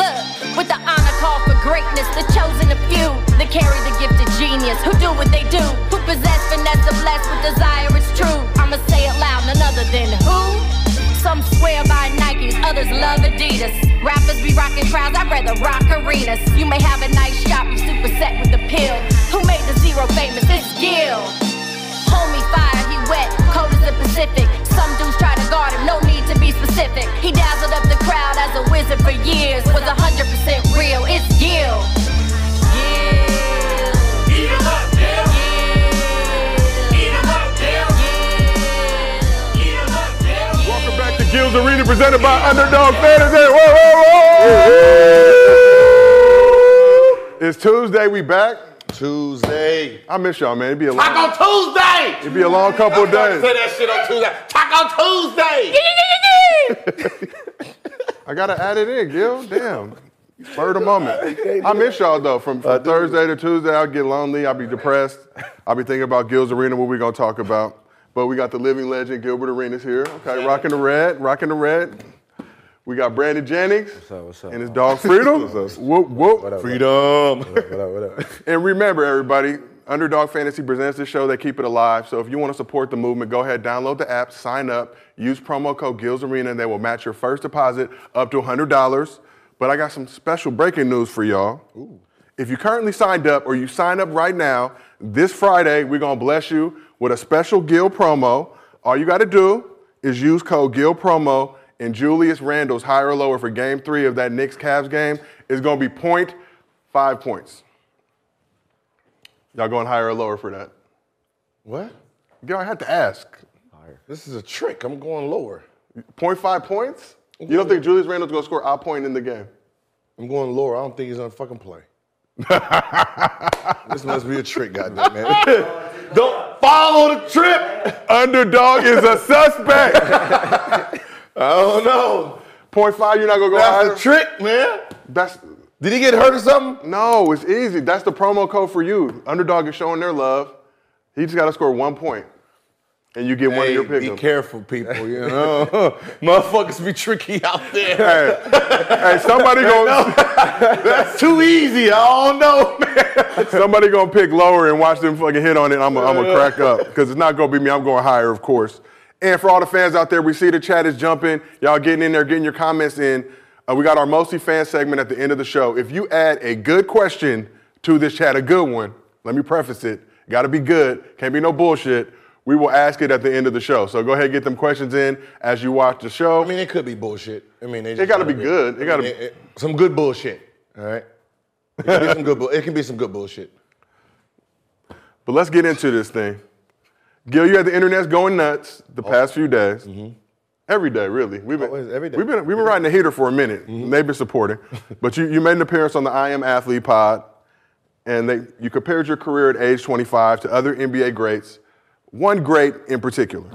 Look, with the honor call for greatness, the chosen few that carry the gifted genius, who do what they do, who possess finesse, are blessed with desire. It's true. I'ma say it loud, none other than who. Some swear by Nikes, others love Adidas. Rappers be rocking crowds, I'd rather rock arenas. You may have a nice shop, you super set with the pill. Who made the zero famous? It's Gil. Homie fire, he wet, cold as the Pacific. Some dudes try to guard him, no be specific. He dazzled up the crowd as a wizard for years. Was 100% real, it's Gil. Gil. Eat 'em up, Gil. Eat 'em up, Gil. Eat 'em up, Gil. Welcome back to Gil's Arena presented by Underdog Fantasy. Whoa, whoa, whoa! It's Tuesday, we back. Tuesday. I miss y'all, man. It'd be a long, Taco Tuesday. it'd be a long couple of days. Say days. that shit on Tuesday. Taco Tuesday. I gotta add it in, Gil. Damn. Spur the moment. I miss y'all though. From, from Thursday to Tuesday, I'll get lonely. I'll be depressed. I'll be thinking about Gil's Arena, what we gonna talk about. But we got the living legend, Gilbert Arenas here. Okay, rocking the red, rocking the red. We got Brandon Jennings up, what's up? and his dog Freedom. Whoop, whoop. Freedom. What up, what up? And remember, everybody, Underdog Fantasy presents this show. They keep it alive. So if you want to support the movement, go ahead, download the app, sign up, use promo code Gil's Arena, and they will match your first deposit up to $100. But I got some special breaking news for y'all. If you currently signed up or you sign up right now, this Friday, we're going to bless you with a special Gil promo. All you got to do is use code Gil promo, and Julius Randle's higher or lower for game three of that Knicks Cavs game is going to be 0.5 points. Y'all going higher or lower for that? What? Yo, I had to ask. This is a trick. I'm going lower. 0.5 points? You don't think Julius Randle's going to score a point in the game? I'm going lower. I don't think he's gonna fucking play. this must be a trick, goddamn man. don't follow the trip. Underdog is a suspect. I don't know. 0.5, you're not going to go That's higher? the trick, man. That's Did he get hurt or something? no, it's easy. That's the promo code for you. Underdog is showing their love. He just got to score one point, and you get one of Hey, your be picks. careful, people. You know, motherfuckers be tricky out there. Hey, hey, somebody going That's too easy. I don't know, man. somebody gonna pick lower and watch them fucking hit on it. I'm gonna crack up because it's not gonna be me. I'm going higher, of course. And for all the fans out there, we see the chat is jumping. Y'all getting in there, getting your comments in. Uh, we got our mostly fan segment at the end of the show. If you add a good question to this chat, a good one, let me preface it. Got to be good. Can't be no bullshit. We will ask it at the end of the show. So go ahead and get them questions in as you watch the show. I mean, it could be bullshit. I mean, they It gotta be good. It gotta be- some good bullshit. All right. It can be some good. bull- It can be some good bullshit. But let's get into this thing. Gil, you had the internet's going nuts the oh. past few days. Mm-hmm. Every day, really. We've been, oh, Always, every day. We've been, we've been riding the heater for a minute. Mm-hmm. They've been supporting. but you, you made an appearance on the I Am Athlete pod, and they, you compared your career at age 25 to other NBA greats, one great in particular.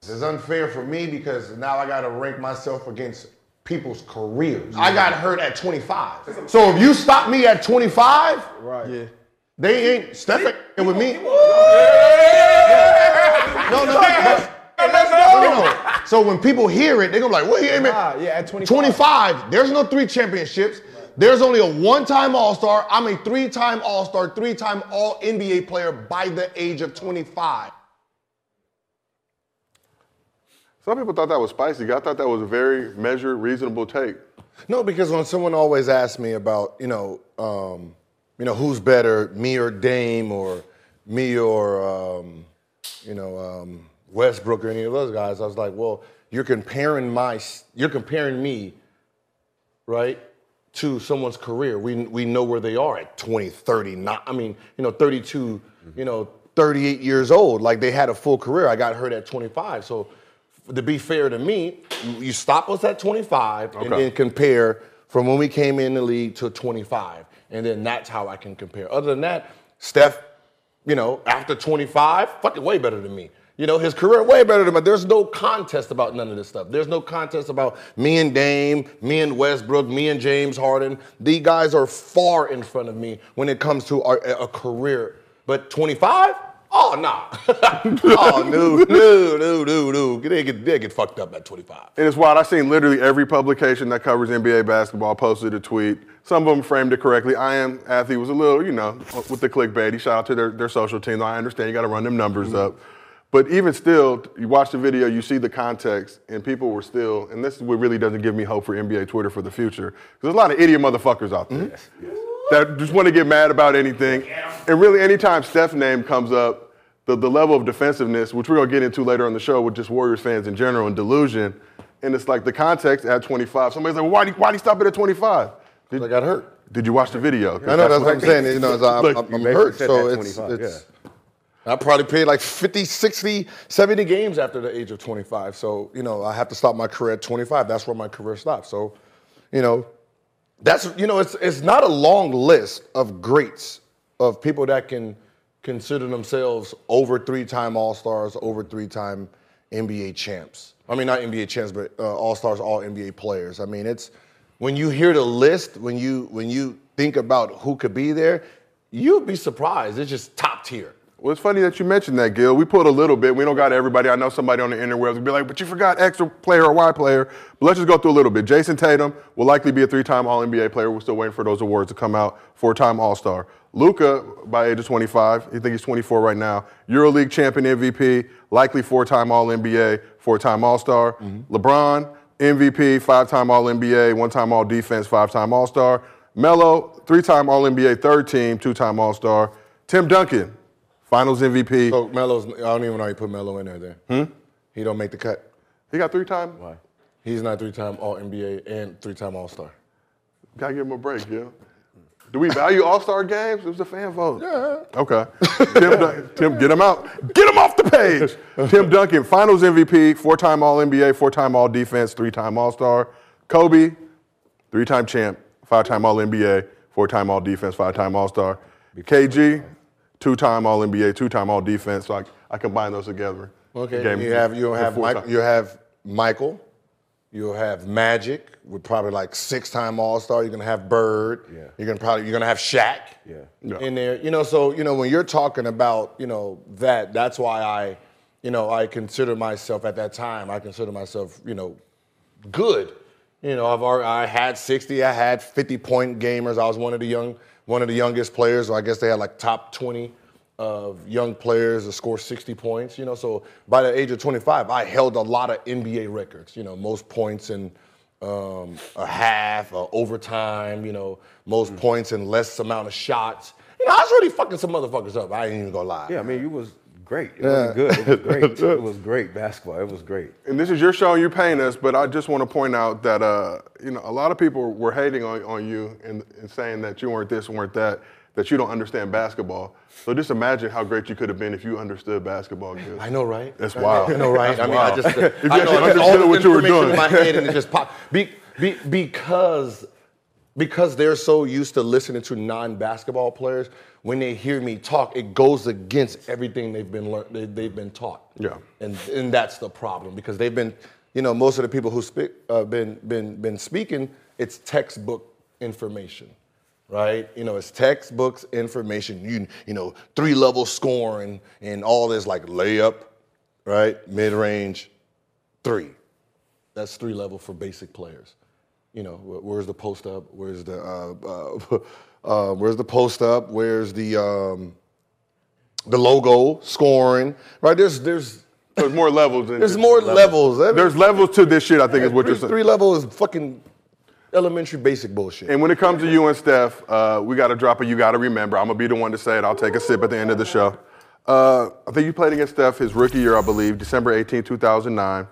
This is unfair for me because now I got to rank myself against people's careers. I got hurt at 25. So if you stop me at 25, Right. Yeah. They ain't Steph ain't with me. No, no, no. no, no. So when people hear it, they're gonna be like, "What? He ain't Nah, man. yeah, at 25. 25. There's no three championships. There's only a one-time All-Star. I'm a three-time All-Star, three-time All NBA player by the age of 25. Some people thought that was spicy. I thought that was a very measured, reasonable take. No, because when someone always asks me about, you know, um, you know, who's better, me or Dame, or me or, um, you know, um, Westbrook or any of those guys, I was like, well, you're comparing my, you're comparing me, right, to someone's career. We we know where they are at 20, 30, not, I mean, you know, 32, you know, 38 years old. Like they had a full career. I got hurt at 25, so to be fair to me, you stop us at 25 and then compare from when we came in the league to 25. And then that's how I can compare. Other than that, Steph, you know, after 25, fucking way better than me. You know, his career way better than me. There's no contest about none of this stuff. There's no contest about me and Dame, me and Westbrook, me and James Harden. These guys are far in front of me when it comes to our, a career. But 25? Oh, nah. oh, no, no, no, no, no. They get, they get fucked up at 25. And it's wild. I've seen literally every publication that covers NBA basketball posted a tweet. Some of them framed it correctly. I am athlete was a little, you know, with the clickbait. Shout out to their, their social team. I understand you got to run them numbers up. But even still, you watch the video, you see the context, and people were still, and this is what really doesn't give me hope for NBA Twitter for the future. 'Cause There's a lot of idiot motherfuckers out there that just want to get mad about anything. And really, anytime Steph's name comes up, the, the level of defensiveness, which we're going to get into later on the show with just Warriors fans in general and delusion, and it's like the context at 25. Somebody's like, well, why'd he, why'd he stop it at 25? Did, I got hurt. Did you watch the video? I know that's what I'm saying. You know, I'm, Look, I'm, I'm basically hurt, so that it's, 25, it's I probably played like 50, 60, 70 games after the age of 25. So, you know, I have to stop my career at 25. That's where my career stopped. So, you know, that's, you know, it's, it's not a long list of greats, of people that can consider themselves over three time All Stars, over three time NBA champs. I mean, not NBA champs, but uh, All Stars, All NBA players. I mean, it's, when you hear the list, when you, when you think about who could be there, you'd be surprised. It's just top tier. Well, it's funny that you mentioned that, Gil. We put a little bit. We don't got everybody. I know somebody on the interwebs will be like, but you forgot X player or Y player. But let's just go through a little bit. Jayson Tatum will likely be a three-time All-NBA player. We're still waiting for those awards to come out. Four-time All-Star. Luka, by age of 25, I think he's 24 right now. EuroLeague champion MVP, likely four-time All-NBA, four-time All-Star. Mm-hmm. LeBron, MVP, five-time All-NBA, one-time All-Defense, five-time All-Star. Melo, three-time All-NBA, third team, two-time All-Star. Tim Duncan, Finals MVP. So Melo's, I don't even know how you put Melo in there. Then Hmm? he don't make the cut. He got three time. Why? He's not three-time All NBA and three-time All Star. Gotta give him a break, yeah. Do we value All Star games? It was a fan vote. Yeah. Okay. Tim, Dun- Tim, get him out. Get him off the page. Tim Duncan, Finals MVP, four-time All NBA, four-time All Defense, three-time All Star. Kobe, three-time champ, five-time All NBA, four-time All Defense, five-time All Star. KG, two-time All NBA, two-time All Defense. So I, I combine those together. Okay. Game- you have you for have four Mike, you have Michael. You'll have Magic with probably like six-time All-Star. You're gonna have Bird. Yeah. You're gonna probably you're gonna have Shaq. Yeah. Yeah. In there, you know. So you know when you're talking about you know that, that's why I, you know, I consider myself at that time. I consider myself you know good. You know, I've already, I had 60, I had 50 point gamers. I was one of the young, one of the youngest players. So I guess they had like top 20 of young players to score 60 points. You know, so by the age of 25, I held a lot of NBA records. You know, most points in um, a half, or overtime. You know, most points in less amount of shots. You know, I was really fucking some motherfuckers up. I ain't even gonna lie. Yeah, I mean, you was great. It was good. It was great. it was great basketball. It was great. and this is your show you're paying us, but I just want to point out that uh, you know a lot of people were hating on, on you and, and saying that you weren't this and weren't that, that you don't understand basketball. So just imagine how great you could have been if you understood basketball. Gil. I know, right? That's wild. I know, right? That's I mean, wild. I just, If you I know, actually all understood what you were doing. in my head and it just popped. Be, be, because, because they're so used to listening to non-basketball players, when they hear me talk, it goes against everything they've been learned, they, they've been taught. Yeah. And, and that's the problem because they've been, you know, most of the people who speak, uh, been, been, been speaking, it's textbook information right? You know, it's textbooks information. You you know, three level scoring and all this like layup, right? Mid range, three. That's three level for basic players. you know, where's the post up? Where's the uh, uh, uh, where's the post up? Where's the um, the logo scoring? Right? There's there's There's more levels. There's more levels. There's levels to this shit. I think is what three, you're saying. three levels is fucking elementary basic bullshit. And when it comes to you and Steph, uh, we got to drop it. you got to remember. I'm going to be the one to say it. I'll take a sip at the end of the show. Uh, I think you played against Steph his rookie year, I believe, December 18, 2009.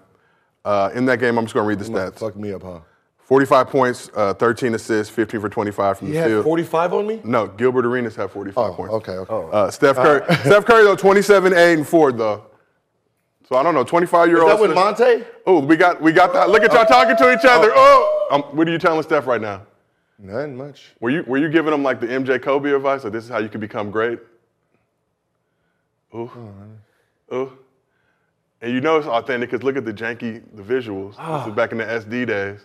Uh, in that game, I'm just going to read the stats. Fuck me up, huh? 45 points, uh, 13 assists, 15 for 25 from He the had field. 45 on me. No, Gilbert Arenas had 45 Oh, points. okay, okay. Uh, Steph Curry, Steph Curry though, 27, 8, and 4 though. So I don't know, 25 year old. Is that with Monte? Oh, we got we got that. Look at y'all talking to each other. Oh, um, what are you telling Steph right now? Nothing much. Were you were you giving him like the MJ Kobe advice? Like this is how you can become great? Ooh, ooh. And you know it's authentic because look at the janky the visuals. This is back in the SD days.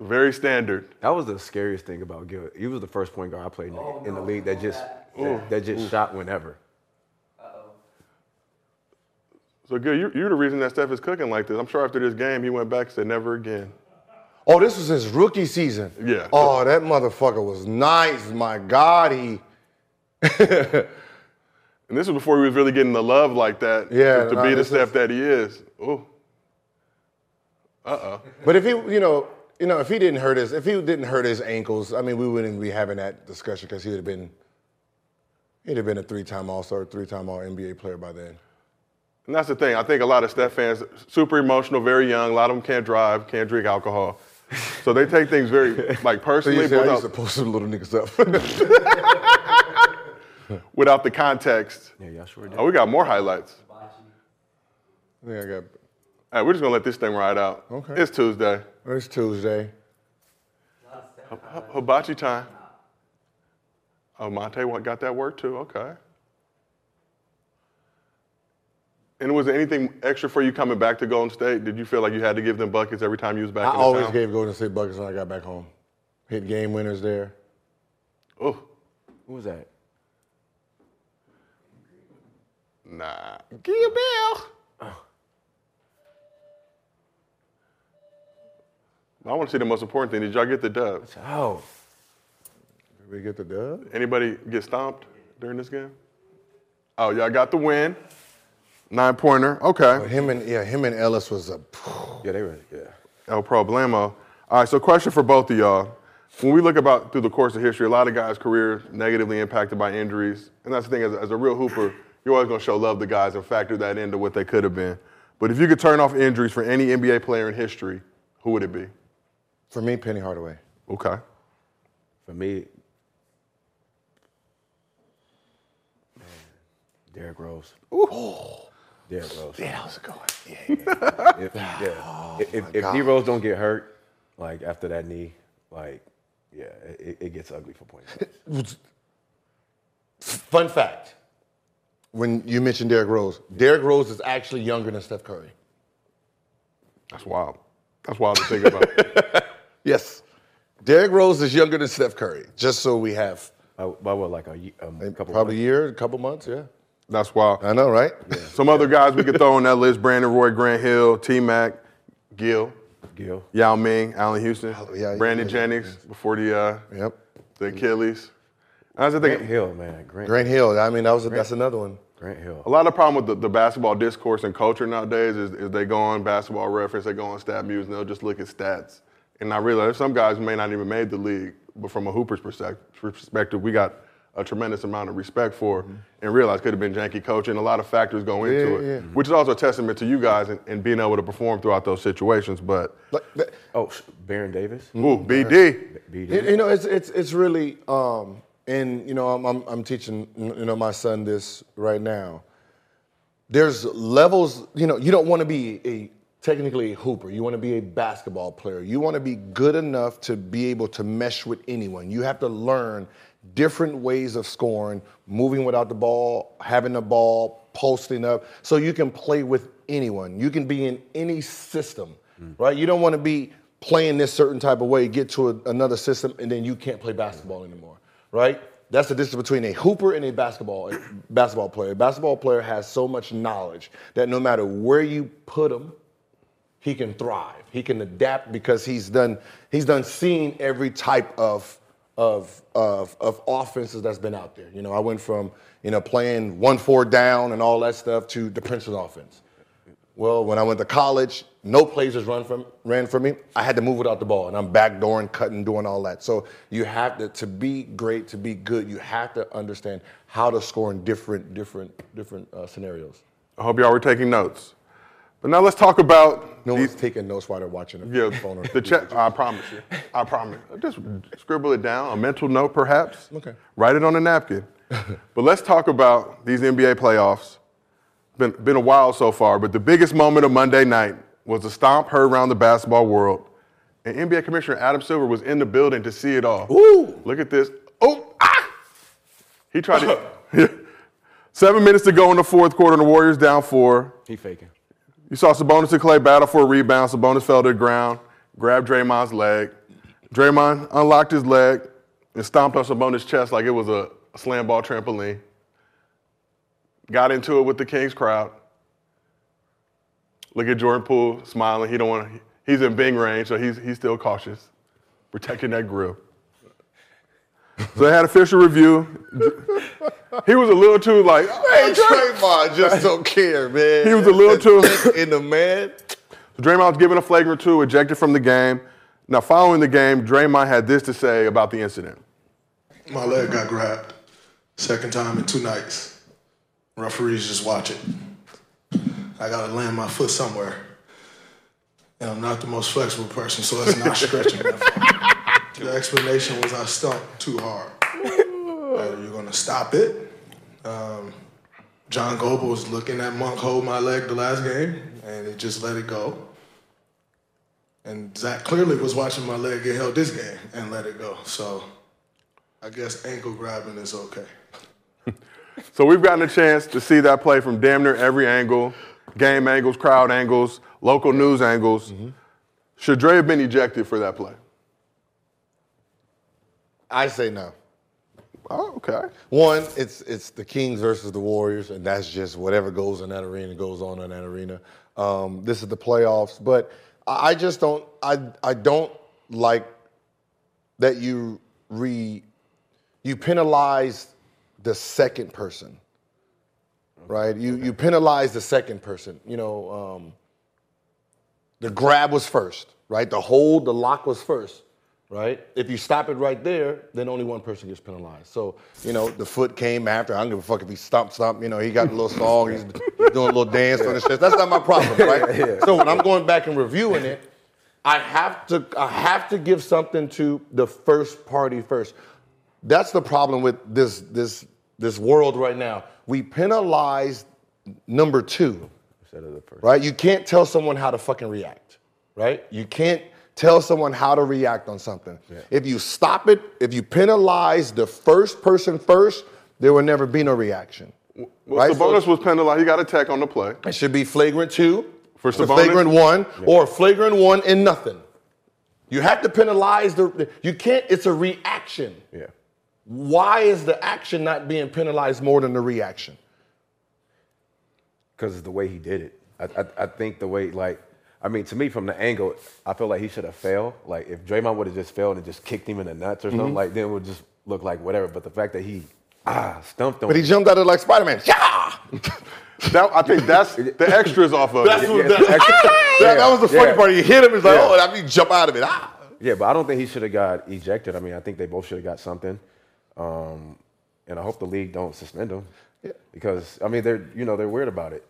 Very standard. That was the scariest thing about Gil. He was the first point guard I played in the, in the league that just that, that just shot whenever. So good, you, you're the reason that Steph is cooking like this. I'm sure after this game he went back and said never again. Oh, this was his rookie season. Yeah. Oh, that motherfucker was nice. My God, he. And this was before he was really getting the love like that. Yeah, To, to no, be the this Steph is- that he is. Ooh. Uh oh. But if he, you know, you know, if he didn't hurt his, if he didn't hurt his ankles, I mean, we wouldn't be having that discussion because he'd have been, he'd have been a three-time All-Star, three-time All-NBA player by then. And that's the thing. I think a lot of Steph fans, super emotional, very young. A lot of them can't drive, can't drink alcohol. So they take things very like So personally you say I without, used to post some little niggas up. without the context. Yeah, y'all sure did. Oh, we got more highlights. I think I got. All right, we're just gonna let this thing ride out. Okay. It's Tuesday. It's Tuesday. H- Hibachi time. Oh, Monte what got that word too. Okay. And was there anything extra for you coming back to Golden State? Did you feel like you had to give them buckets every time you was back I in the always town? gave Golden State buckets when I got back home. Hit game winners there. Oh, Who was that? nah. Give a bell. I want to see the most important thing. Did y'all get the dub? Oh, Did we get the dub? Anybody get stomped during this game? Oh, y'all got the win. Nine pointer. Okay. But him and yeah, him and Ellis was a. yeah, they were. Yeah. El Problemo. All right, so question for both of y'all. When we look about through the course of history, a lot of guys' careers negatively impacted by injuries. And that's the thing, as, as a real hooper, you're always going to show love to guys and factor that into what they could have been. But if you could turn off injuries for any NBA player in history, who would it be? For me, Penny Hardaway. Okay. For me, man, Derrick Rose. Derrick Rose. Yeah, how's it going? If, yeah. if oh if, if D Rose don't get hurt, like after that knee, like yeah, it, it gets ugly for point guards. Fun fact. When you mentioned Derrick Rose, Derrick Rose is actually younger than Steph Curry. That's wild. That's wild to think about. Yes. Derrick Rose is younger than Steph Curry. Just so we have by, by what, like a ye- um, couple probably a year, a couple months, yeah. That's wild. I know, right? Some other guys we could throw on that list Brandon Roy, Grant Hill, T Mac, Gil, Gil. Yao Ming, Allan Houston, yeah, Brandon yeah, Jennings before the uh, Yep. the Achilles. I was Grant thinking Hill, man. Grant, Grant Hill. I mean, that was a, that's another one. Grant Hill. a lot of problem with the, the basketball discourse and culture nowadays is, is they go on basketball reference, they go on stat news, and they'll just look at stats. And I realize some guys may not even made the league, but from a hooper's perspective, perspective we got a tremendous amount of respect for and realize could have been janky coaching. A lot of factors go into Mm-hmm. Yeah, it, yeah. which is also a testament to you guys and, and being able to perform throughout those situations. But, Like, that- Oh, sh- Baron Davis. ooh, BD. BD. You, you know, it's it's it's really, um, and you know, I'm, I'm I'm teaching you know my son this right now. There's levels. You know, you don't want to be a technically a hooper. You want to be a basketball player. You want to be good enough to be able to mesh with anyone. You have to learn different ways of scoring, moving without the ball, having the ball, posting up, so you can play with anyone. You can be in any system, hmm. right? You don't want to be playing this certain type of way, get to a, another system, and then you can't play basketball anymore, right? That's the difference between a hooper and a basketball a basketball player. A basketball player has so much knowledge that no matter where you put them, he can thrive. He can adapt because he's done he's done seen every type of of of of offenses that's been out there. You know, I went from you know playing one four down and all that stuff to the Princeton offense. Well, when I went to college, no plays was run from ran for me. I had to move without the ball, and I'm backdooring, cutting, doing all that. So you have to to be great, to be good. You have to understand how to score in different different different uh, scenarios. I hope y'all were taking notes. But now let's talk about No these, one's taking notes while they're watching the yeah, phone. Or the chat. I promise you. I promise. Just scribble it down, a mental note perhaps. Okay. Write it on a napkin. but let's talk about these NBA playoffs. Been, been a while so far, but the biggest moment of Monday night was the stomp heard around the basketball world. And NBA Commissioner Adam Silver was in the building to see it all. Ooh. Look at this. Oh, ah! He tried to. Seven minutes to go in the fourth quarter, and the Warriors down four. He faking. You saw Sabonis and Clay battle for a rebound. Sabonis fell to the ground, grabbed Draymond's leg. Draymond unlocked his leg and stomped on Sabonis' chest like it was a slam ball trampoline. Got into it with the Kings crowd. Look at Jordan Poole smiling. He don't want. He's in Bing range, so he's he's still cautious, protecting that grill. So they had official review. He was a little too like. Hey, Draymond just don't care, man. He was a little too- in the man. Draymond was given a flagrant two, ejected from the game. Now, following the game, Draymond had this to say about the incident. My leg got grabbed. Second time in two nights. Referees just watch it. I gotta land my foot somewhere. And I'm not the most flexible person, so it's not stretching that far. The explanation was I stumped too hard. Either you're gonna stop it. Um, John Goble was looking at Monk hold my leg the last game, and he just let it go. And Zach clearly was watching my leg get held this game and let it go. So I guess ankle grabbing is okay. So we've gotten a chance to see that play from damn near every angle game angles, crowd angles, local news angles. Should Dre have been ejected for that play? I say no. Oh, okay. One, it's it's the Kings versus the Warriors, and that's just whatever goes in that arena goes on in that arena. Um, this is the playoffs, but I just don't I I don't like that you re you penalize the second person, right? You you penalize the second person. You know, um, the grab was first, right? The hold, the lock was first, right? If you stop it right there, then only one person gets penalized. So, you know, the foot came after. I don't give a fuck if he stomped, stomped. You know, he got a little song. He's doing a little dance on his chest. That's not my problem, right? So when I'm going back and reviewing it, I have to I have to give something to the first party first. That's the problem with this this this world right now. We penalize number two Instead of the first. right? You can't tell someone how to fucking react, right? You can't tell someone how to react on something. If you stop it, if you penalize the first person first, there will never be no reaction. Well, Right, so- was penalized. He got a tech on the play. It should be flagrant two, For the Sabonis? flagrant one, or flagrant one and nothing. You have to penalize the. You can't. It's a reaction. Yeah. Why is the action not being penalized more than the reaction? because it's the way he did it. I, I, I think the way, like, I mean, to me, from the angle, I feel like he should have failed. Like, if Draymond would have just failed and just kicked him in the nuts or Mm-hmm. something, like, then it would just look like whatever. But the fact that he, ah, stumped him. But he jumped out of like Spider Man. Yeah. That, I think that's the extras off of That's it. what yeah, that, extra- that, that was the funny yeah. part. You hit him, He's like, Yeah. oh, that means jump out of it. Ah. Yeah, but I don't think he should have got ejected. I mean, I think they both should have got something. Um, and I hope the league don't suspend him. Because, I mean, they're, you know, they're weird about it.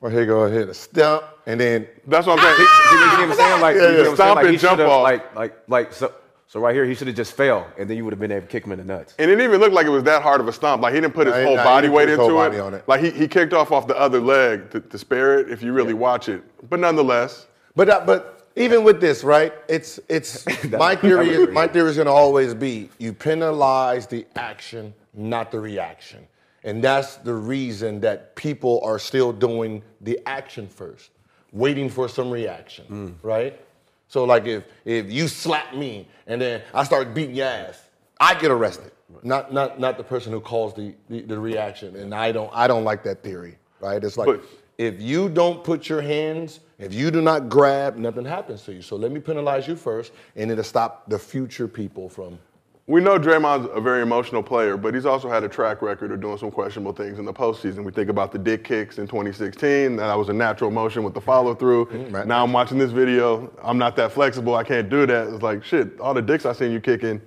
Well, here you go, hit a stump, and then That's what I'm saying. See, see what I'm saying? Like, Yeah, you know yeah. what saying? Stomp Like, and he jump should've, off. Like, like, like, so, so right here, he should have just fell, and then you would have been able to kick him in the nuts. And it didn't even look like it was that hard of a stomp. Like he didn't put his Nah, whole nah, body weight into whole it. on it. Like he, he kicked off off the other leg to, to spare it if you really watch it. But nonetheless, But uh, but even with this, right? It's it's my theory. Is, my theory is going to always be you penalize the action, not the reaction, and that's the reason that people are still doing the action first, waiting for some reaction, mm. right? So like if if you slap me and then I start beating your ass, I get arrested, not not not the person who calls the the, the reaction, and I don't I don't like that theory, right? It's like But- if you don't put your hands, if you do not grab, nothing happens to you. So let me penalize you first, and it'll stop the future people from. We know Draymond's a very emotional player, but he's also had a track record of doing some questionable things in the postseason. We think about the dick kicks in 2016. That was a natural motion with the follow through. Mm, right. Now I'm watching this video. I'm not that flexible. I can't do that. It's like shit. All the dicks I seen you kicking.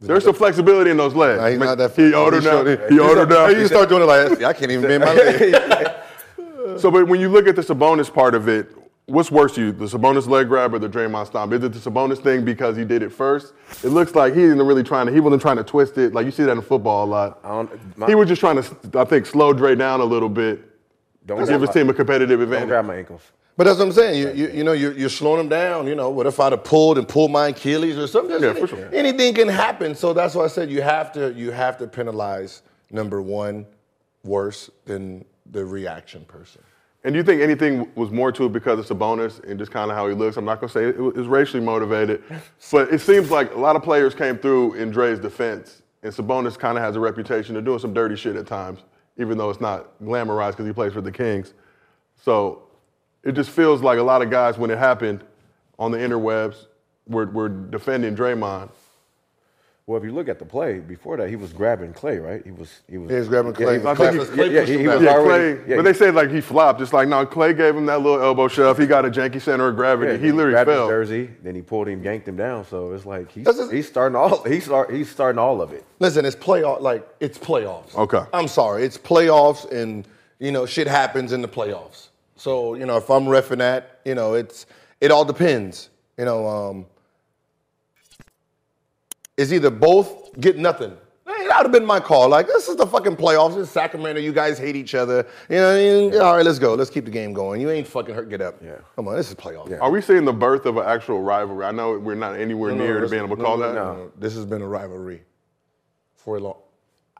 There's some flexibility in those legs. Nah, he's not that. He older now. He older now. You start doing it like. I can't even bend my leg. So, but when you look at the Sabonis part of it, what's worse to you, the Sabonis leg grab or the Draymond stomp? Is it the Sabonis thing because he did it first? It looks like he isn't really trying to. He wasn't trying to twist it. Like you see that in football a lot. I don't, my, he was just trying to, I think, slow Dre down a little bit don't to give his my- team a competitive Don't advantage. grab my ankles. But that's what I'm saying. You, you, you know, you're, you're slowing them down. You know, what if I'd have pulled and pulled my Achilles or something? Yeah, Any- for sure. Anything can happen. So that's why I said you have to you have to penalize number one worse than the reaction person. And do you think anything was more to it because of Sabonis and just kind of how he looks? I'm not gonna say it was, it was racially motivated, but it seems like a lot of players came through in Dre's defense, and Sabonis kind of has a reputation of doing some dirty shit at times, even though it's not glamorized because he plays for the Kings. So it just feels like a lot of guys, when it happened on the interwebs, were, were defending Draymond. Well, if you look at the play before that, he was grabbing Clay, right? He was. He was. He was grabbing Clay. he I was- think Clay- he- Clay yeah, pushed he, him he back. was Yeah, already. Clay, yeah, but they say like he flopped. It's like no, Clay gave him that little elbow shove. He got a janky center of gravity. yeah, he literally grabbed fell. his jersey, then he pulled him, yanked him down. So it's like he's, That's just- he's starting all. He's start, He's starting all of it. Listen, it's playoff. Like it's playoffs. Okay. I'm sorry, it's playoffs, and you know shit happens in the playoffs. So you know if I'm refing that, you know it's it all depends. You know, um, it's either both get nothing. That would have been my call. Like this is the fucking playoffs. It's Sacramento. You guys hate each other. You know, and, all right, let's go. Let's keep the game going. You ain't fucking hurt. Get up. Yeah. Come on, this is playoffs. Yeah. Are we seeing the birth of an actual rivalry? I know we're not anywhere No, no, near to being able to no, call no, that. no, no. This has been a rivalry for a long.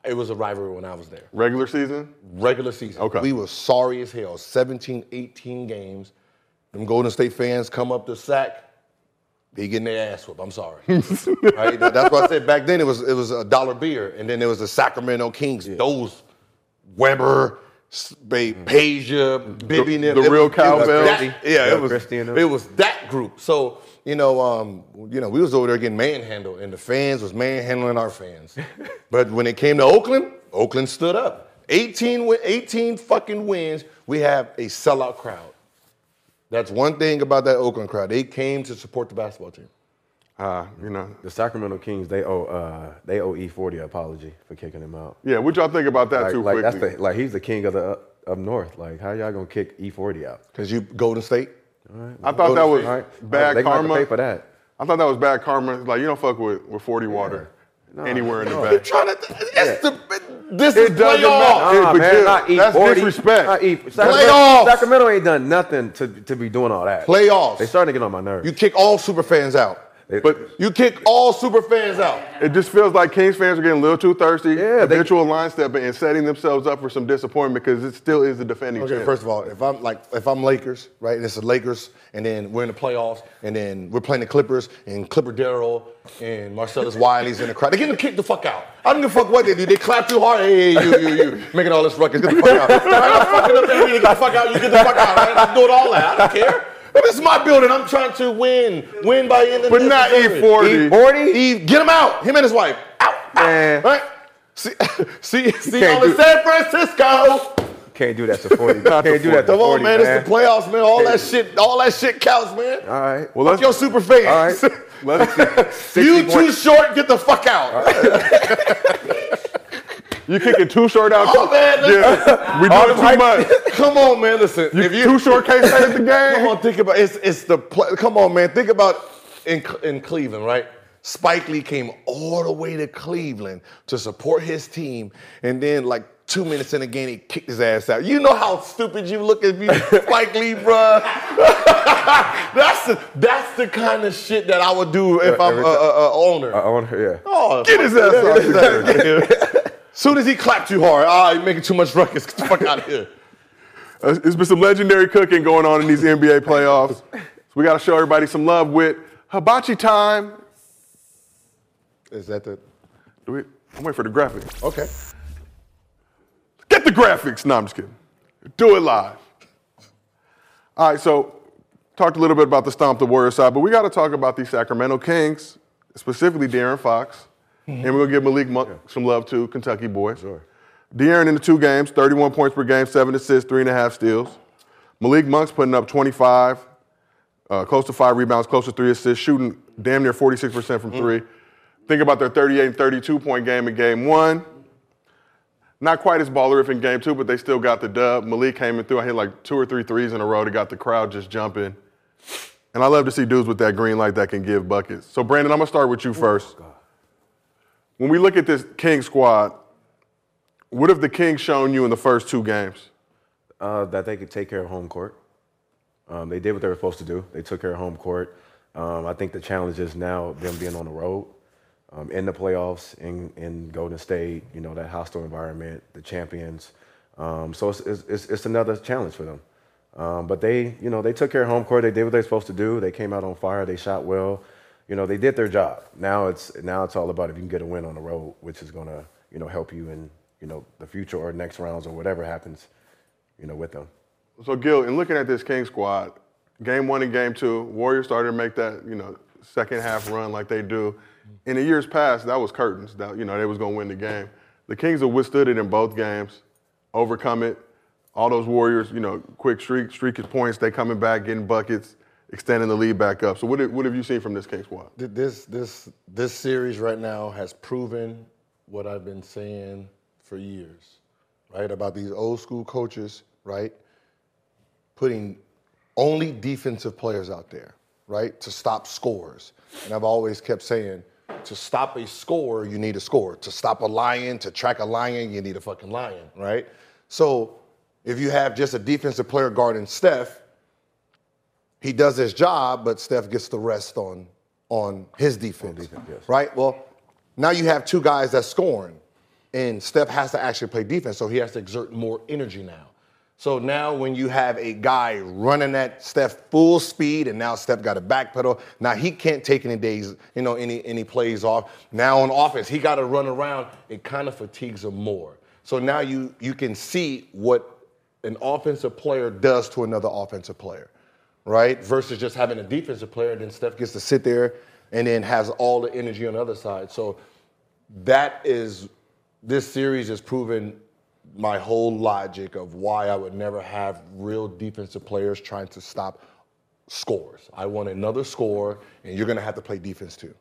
It was a rivalry when I was there. Regular season? regular season. Okay. We were sorry as hell. 17, 18 games. Them Golden State fans come up to sack. They getting their ass whooped. I'm sorry. right? That- That's why I said back then it was it was a dollar beer, and then there was the Sacramento Kings. Those Webber, S- Ba- Peja, Bibby, the them, it real was- it was cowbell. Yeah, Yeah, it was. Christie and them. It was that group. So you know, um, you know, we was over there getting manhandled, and the fans was manhandling our fans. but when it came to Oakland, Oakland stood up. 18, win- 18 fucking wins. We have a sellout crowd. That's one thing about that Oakland crowd. They came to support the basketball team. Uh, you know. The Sacramento Kings, they owe uh, they owe E40 an apology for kicking him out. Yeah, what y'all think about that Like, too like quickly? that's the like he's the king of the up, up north. Like how y'all gonna kick E40 out? Because you go Golden State. I thought that was All right. bad they gonna have to karma. pay for that. I thought that was bad karma. Like you don't fuck with, with 40 water anywhere in the You're back. trying to. It's the, this It is doesn't playoff. matter. Nah, but man, Gil, not that's E40. disrespect. Not Sacramento, Playoffs. Sacramento ain't done nothing to, to be doing all that. Playoffs. They starting to get on my nerves. You kick all super fans out. They- But You kick all super fans out. it just feels like Kings fans are getting a little too thirsty. Yeah, they- habitual line stepping and setting themselves up for some disappointment because it still is the defending Okay, champ. first of all, if I'm like if I'm Lakers, right, and it's the Lakers, and then we're in the playoffs, and then we're playing the Clippers, and Clipper Darrell and Marcellus Wiley's in the crowd. They're getting kicked the fuck out. I don't give a fuck what they do. They clap too hard. Hey, hey, you, you, you, making all this ruckus. Get the fuck out. I'm fucking up there. You get the fuck out. You get the fuck out. Right? I'm doing all that. I don't care. But this is my building. I'm trying to win. Win by end of But not E40. E40. Eve, get him out. Him and his wife. Out. out. Man. Right? See, see, see y'all in San Francisco. Can't do that to 40. Can't do that to Come 40, on, man. man. It's the playoffs, man. All that shit, all that shit counts, man. All right. Well, Fuck your super fans. All right. Let's, you too short, get the fuck out. you kicking too short out. Oh, man. Yeah, we doing too much. Come on, man. Listen. You, if you too short can't save the game. come on, think about it's it's the play. Come on, man. Think about in in Cleveland, right? Spike Lee came all the way to Cleveland to support his team, and then like two minutes in the game, he kicked his ass out. You know how stupid you look if you Spike Lee, bruh. that's the that's the kind of shit that I would do if I'm a, every a, a owner. Want yeah. Oh, Get his ass out. Soon as he clapped too hard, ah, you're making too much ruckus. Get the fuck out of here. Uh, There's been some legendary cooking going on in these NBA playoffs. So we got to show everybody some love with hibachi time. Is that the Do we, I'm waiting for the graphics. okay? Get the graphics. No, I'm just kidding. Do it live. All right, so talked a little bit about the stomp the Warriors side, but we got to talk about the Sacramento Kings, specifically De'Aaron Fox, and we're gonna give Malik Monk some love too, Kentucky boy. Sure. De'Aaron in the two games, 31 points per game, seven assists, three and a half steals. Malik Monk's putting up 25, uh, close to five rebounds, close to three assists, shooting damn near 46% from three. Think about their 38 and 32 point game in game one. Not quite as ballerific in game two, but they still got the dub. Malik came in through. I hit like two or three threes in a row. They got the crowd just jumping. And I love to see dudes with that green light that can give buckets. So, Brandon, I'm going to start with you first. When we look at this King squad, what have the Kings shown you in the first two games? Uh, that they could take care of home court. Um, they did what they were supposed to do. They took care of home court. Um, I think the challenge is now them being on the road, um, in the playoffs, in, in Golden State, you know, that hostile environment, the champions. Um, so it's, it's, it's, another challenge for them. Um, but they, you know, they took care of home court. They did what they were supposed to do. They came out on fire. They shot well. You know, they did their job. Now it's now it's all about if you can get a win on the road, which is going to, you know, help you in, you know, the future or next rounds or whatever happens, you know, with them. So, Gil, in looking at this King squad, game one and game two, Warriors started to make that, you know, second half run like they do. In the years past, that was curtains. That you know they was going to win the game. The Kings have withstood it in both games, overcome it. All those Warriors, you know, quick streak, streak of points. They coming back, getting buckets, extending the lead back up. So, what, what have you seen from this case? Th- This this this series right now has proven what I've been saying for years, right? About these old school coaches, right? Putting only defensive players out there, right? To stop scores. And I've always kept saying, to stop a score, you need a score. To stop a lion, to track a lion, you need a fucking lion, right? So if you have just a defensive player guarding Steph, he does his job, but Steph gets the rest on on his defense, right? Well, now you have two guys that's scoring, and Steph has to actually play defense, so he has to exert more energy now. So now when you have a guy running at Steph full speed, and now Steph got a backpedal, now he can't take any days, you know, any any plays off. Now on offense, he got to run around. It kind of fatigues him more. So now you you can see what an offensive player does to another offensive player, right? Versus just having a defensive player, then Steph gets to sit there and then has all the energy on the other side. So that is this series has proven my whole logic of why I would never have real defensive players trying to stop scores. I want another score, and you're gonna have to play defense too.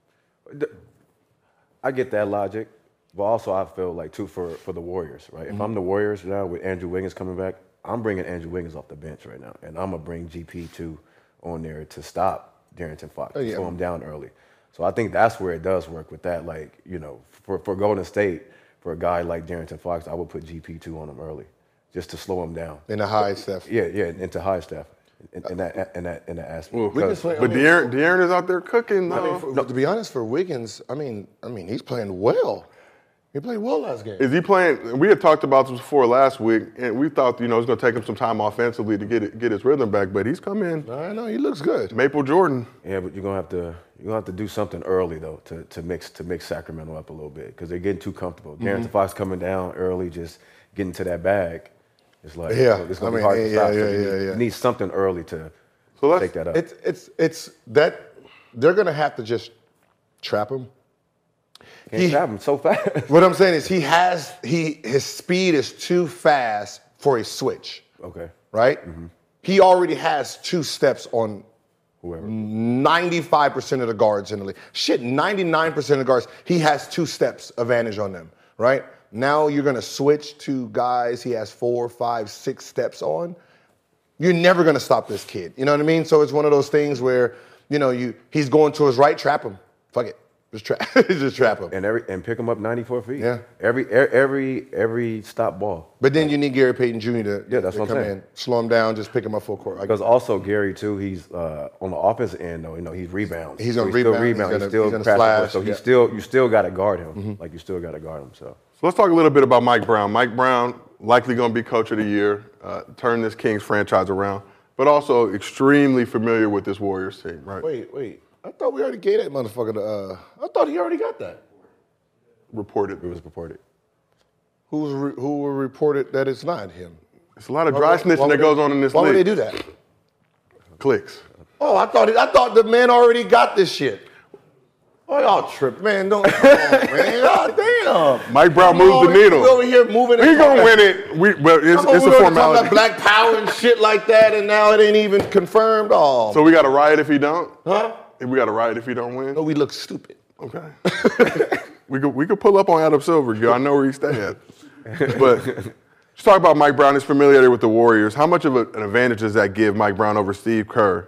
I get that logic, but also I feel like too for, for the Warriors, right? If mm-hmm. I'm the Warriors now with Andrew Wiggins coming back, I'm bringing Andrew Wiggins off the bench right now, and I'm gonna bring GP two on there to stop Darrington Fox, Oh, yeah. slow him down early. So I think that's where it does work with that. Like you know, for for Golden State, for a guy like Darrington Fox, I would put GP two on him early, just to slow him down. In the high Steph. Yeah, yeah, into high Steph, in, in that in that in that aspect. Well, Wiggins play- I but mean- De'Aaron, De'Aaron is out there cooking, I mean, for, to be honest, for Wiggins, I mean, I mean, he's playing well. He played well last game. Is he playing? We had talked about this before last week, and we thought you know it's going to take him some time offensively to get it, get his rhythm back. But he's come in I know he looks good. Maple Jordan. Yeah, but you're gonna have to you're gonna have to do something early though to, to mix to mix Sacramento up a little bit because they're getting too comfortable. Mm-hmm. De'Aaron Fox coming down early, just getting to that bag. It's like Yeah, it's gonna I be mean, hard to stop. yeah, so you yeah, need, yeah. you need something early to So let's take that up. It's it's it's that they're gonna have to just trap him. Can't he- trap him so fast. What I'm saying is he has he his speed is too fast for a switch, okay, right? Mm-hmm. He already has two steps on whoever. 95% of the guards in the league. Shit, 99% of the guards, he has two steps advantage on them, right? Now you're gonna switch to guys he has four, five, six steps on. You're never gonna stop this kid. You know what I mean? So it's one of those things where, you know, you he's going to his right, trap him. Fuck it. Just trap just trap him. And every and pick him up 94 feet. Yeah. Every every every stop ball. But then you need Gary Payton Jr. to, Yeah, that's to what I'm saying. in, slow him down, just pick him up full court. Because also Gary too, he's uh, on the offensive end though. You know, he's rebounds. He's So gonna still rebound, he's rebound. gonna- He's still he's gonna pass the ball. slash, So he yeah. Mm-hmm. still you still got to guard him. Like you still got to guard him. So So let's talk a little bit about Mike Brown. Mike Brown likely going to be coach of the year, uh, turn this Kings franchise around, but also extremely familiar with this Warriors team, right? Wait, wait. I thought we already gave that motherfucker the. Uh, I thought he already got that. Reported. it was reported. Who was re- who were reported that it's not him? It's a lot of dry snitching that goes on in this Why league. would they do that? clicks. Oh, I thought it, I thought the man already got this shit. Oh, y'all trip, man. Don't come on, man. God damn. Mike Brown We moves the needle. We over here moving. He gonna win it. We, but it's, it's here a talking formality. about black power and shit like that, and now it ain't even confirmed. Oh, So we got to riot if he don't. huh? We got to riot if he don't win. No, we look stupid. Okay. we could we could pull up on Adam Silver. Yo, I know where he stands. but let's talk about Mike Brown. His familiarity with the Warriors. How much of a- an advantage does that give Mike Brown over Steve Kerr,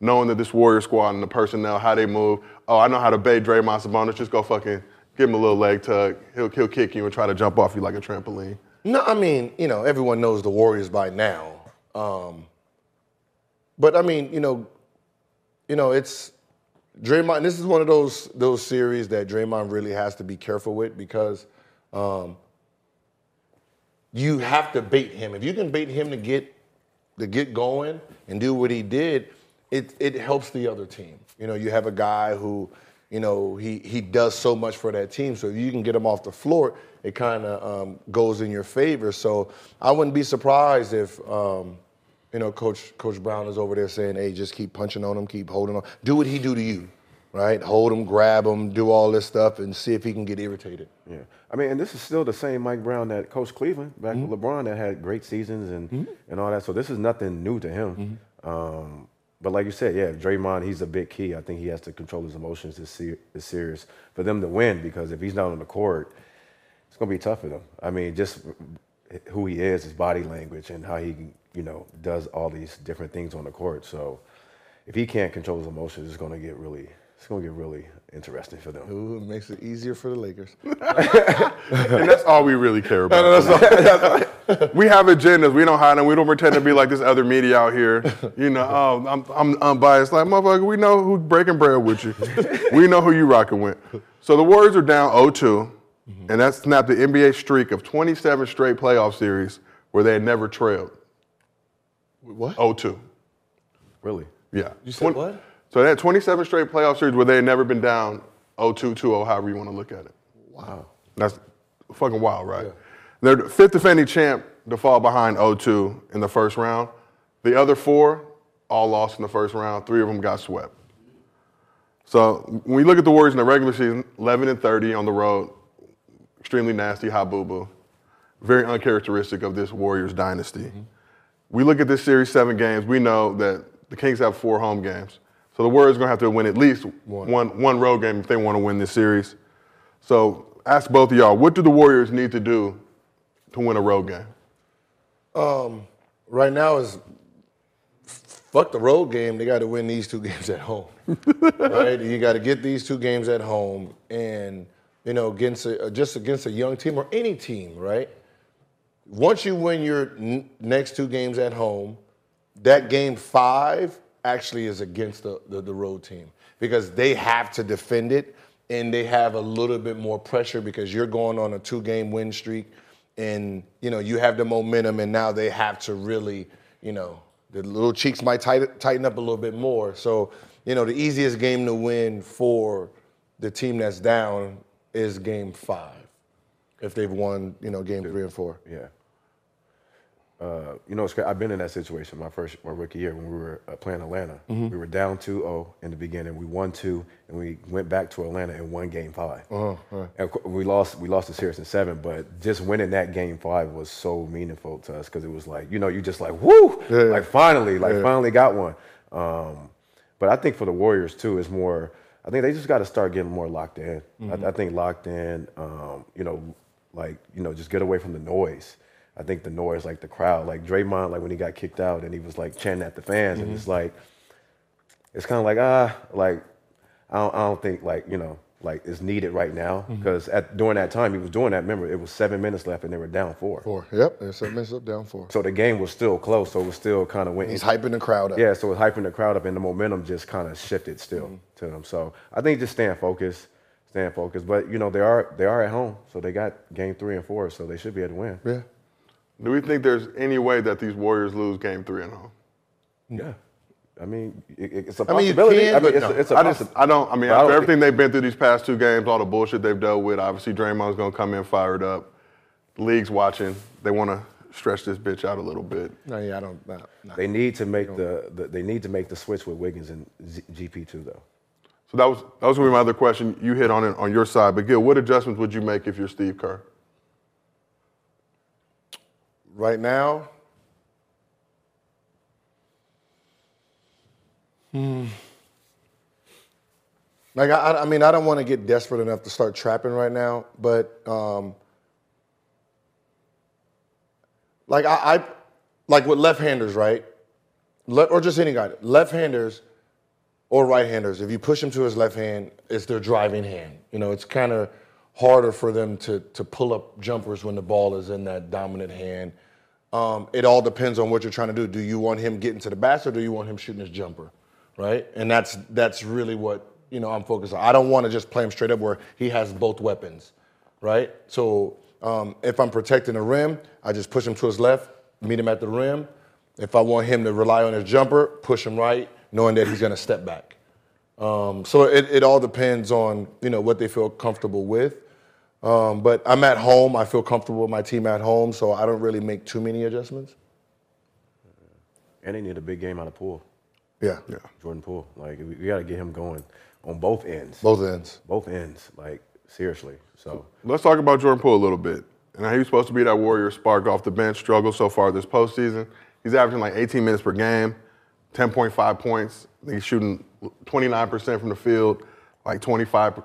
knowing that this Warrior squad and the personnel, how they move? Oh, I know how to bait Draymond Sabonis. Just go fucking give him a little leg tug. He'll he'll kick you and try to jump off you like a trampoline. No, I mean, you know, everyone knows the Warriors by now. Um, but I mean, you know, you know, it's Draymond. This is one of those those series that Draymond really has to be careful with because um, you have to bait him. If you can bait him to get to get going and do what he did, it it helps the other team. You know, you have a guy who, you know, he he does so much for that team. So if you can get him off the floor, it kind of um, goes in your favor. So I wouldn't be surprised if. Um, you know, Coach Coach Brown is over there saying, "Hey, just keep punching on him, keep holding on. Do what he do to you, right? Hold him, grab him, do all this stuff, and see if he can get irritated." Yeah, I mean, and this is still the same Mike Brown that coached Cleveland back Mm-hmm. with LeBron that had great seasons and and all that. So this is nothing new to him. Mm-hmm. Um, but like you said, yeah, Draymond, he's a big key. I think he has to control his emotions this, ser- this series for them to win because if he's not on the court, it's gonna be tough for them. I mean, just who he is, his body language, and how he you know does all these different things on the court. So if he can't control his emotions, it's gonna get really it's gonna get really interesting for them. Ooh, it makes it easier for the Lakers. And that's all we really care about. we have agendas. We don't hide them. We don't pretend to be like this other media out here. You know, oh, I'm, I'm unbiased. Like, motherfucker, we know who's breaking bread with you. we know who you rocking with. So the Warriors are down 0-2, Mm-hmm. and that snapped the NBA streak of 27 straight playoff series where they had never trailed. What? 0-2. Really? Yeah. You said what? So they had 27 straight playoff series where they had never been down 0-2, 2-0, however you want to look at it. Wow. That's fucking wild, right? They're the fifth defending champ to fall behind 0-2 in the first round. The other four all lost in the first round. Three of them got swept. So when we look at the Warriors in the regular season, 11 and 30 on the road, extremely nasty, hot boo boo, very uncharacteristic of this Warriors dynasty. We look at this series, seven games. We know that the Kings have four home games. So the Warriors are going to have to win at least one, one road game if they want to win this series. So ask both of y'all, what do the Warriors need to do to win a road game? Um, right now is fuck the road game. They got to win these two games at home, right? You got to get these two games at home, and you know, against a, uh, just against a young team or any team, right? Once you win your n- next two games at home, that game five actually is against the, the, the road team because they have to defend it and they have a little bit more pressure because you're going on a two game win streak and you know you have the momentum and now they have to really you know the little cheeks might tighten, tighten up a little bit more so you know the easiest game to win for the team that's down is game five if they've won you know game three and four Yeah. Uh, you know, it's I've been in that situation my first, my rookie year when we were uh, playing Atlanta. Mhm. We were down 2-0 in the beginning. We won two, and we went back to Atlanta and won game 5 Uh-huh, right. And we lost, we lost the series in seven, but just winning that game five was so meaningful to us because it was like, you know, you just like, woo, Yeah. like finally, like Yeah. finally got one. Um, but I think for the Warriors too, it's more. I think they just got to start getting more locked in. Mhm. I, I think locked in. Um, you know, like you know, just get away from the noise. I think the noise, like the crowd, like Draymond, like when he got kicked out and he was like chanting at the fans, and Mhm. it's like, it's kind of like ah, like I don't, I don't think like you know like is needed right now because at during that time he was doing that. Remember, it was seven minutes left and they were down four. four yep there's seven minutes up down four So the game was still close. So it was still kind of went. He's hyping the crowd up. Yeah, so it was hyping the crowd up, and the momentum just kind of shifted still Mm-hmm. To them. So I think just staying focused, staying focused. But you know they are they are at home, so they got game three and four, so they should be able to win. Yeah. Do we think there's any way that these Warriors lose game three at home? Yeah. I mean, it, it's a mean, you possibility. can, I mean, but it's, no. a, it's a I just, I don't. I mean, But I everything they've been through these past two games, all the bullshit they've dealt with, obviously Draymond's gonna come in fired up. The league's watching. They want to stretch this bitch out a little bit. No, yeah, I don't. No, no. They need to make the, the they need to make the switch with Wiggins and Z- GP two though. So that was that was gonna be my other question. You hit on it on your side, but Gil, what adjustments would you make if you're Steve Kerr? right now. Hmm. Like I, I mean, I don't want to get desperate enough to start trapping right now, but um, like I, I, like with left-handers, right? Le- or just any guy, left-handers or right-handers. If you push them to his left hand, it's their driving hand. You know, it's kind of harder for them to to pull up jumpers when the ball is in that dominant hand. Um, it all depends on what you're trying to do. Do you want him getting to the basket, or do you want him shooting his jumper, right? And that's that's really what you know I'm focused on. I don't want to just play him straight up where he has both weapons, right? So um, if I'm protecting the rim, I just push him to his left, meet him at the rim. If I want him to rely on his jumper, push him right, knowing that he's going to step back. Um, so it, it all depends on you know what they feel comfortable with. Um, but I'm at home. I feel comfortable with my team at home, so I don't really make too many adjustments. And they need a big game out of Poole. Yeah, Yeah. Jordan Poole. Like we, we got to get him going on both ends. both ends. Both ends. Like seriously. So Let's talk about Jordan Poole a little bit. And how he was supposed to be that warrior spark off the bench, struggle so far this postseason. He's averaging like 18 minutes per game, 10.5 points. He's shooting 29% from the field, like 25%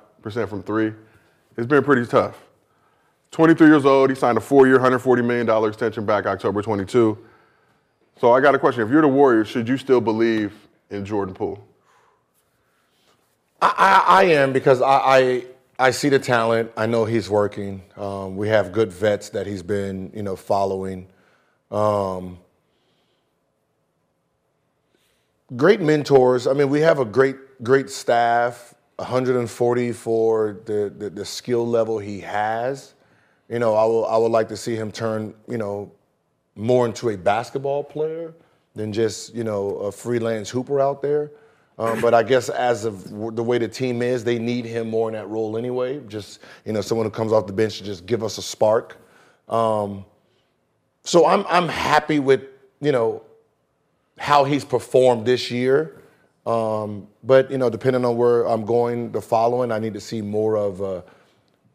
from three. It's been pretty tough. 23 years old, he signed a four-year, $140 million extension back October 22. So I got a question. If you're the Warriors, should you still believe in Jordan Poole? I, I, I am because I, I I see the talent. I know he's working. Um, we have good vets that he's been you know following. Um, great mentors. I mean, we have a great great staff. 140 for the, the the skill level he has. You know, I will I would like to see him turn you know more into a basketball player than just you know a freelance hooper out there. Um, but I guess as of the way the team is, they need him more in that role anyway. Just you know, someone who comes off the bench to just give us a spark. Um, so I'm I'm happy with you know how he's performed this year. Um, but you know, depending on where I'm going the following, I need to see more of a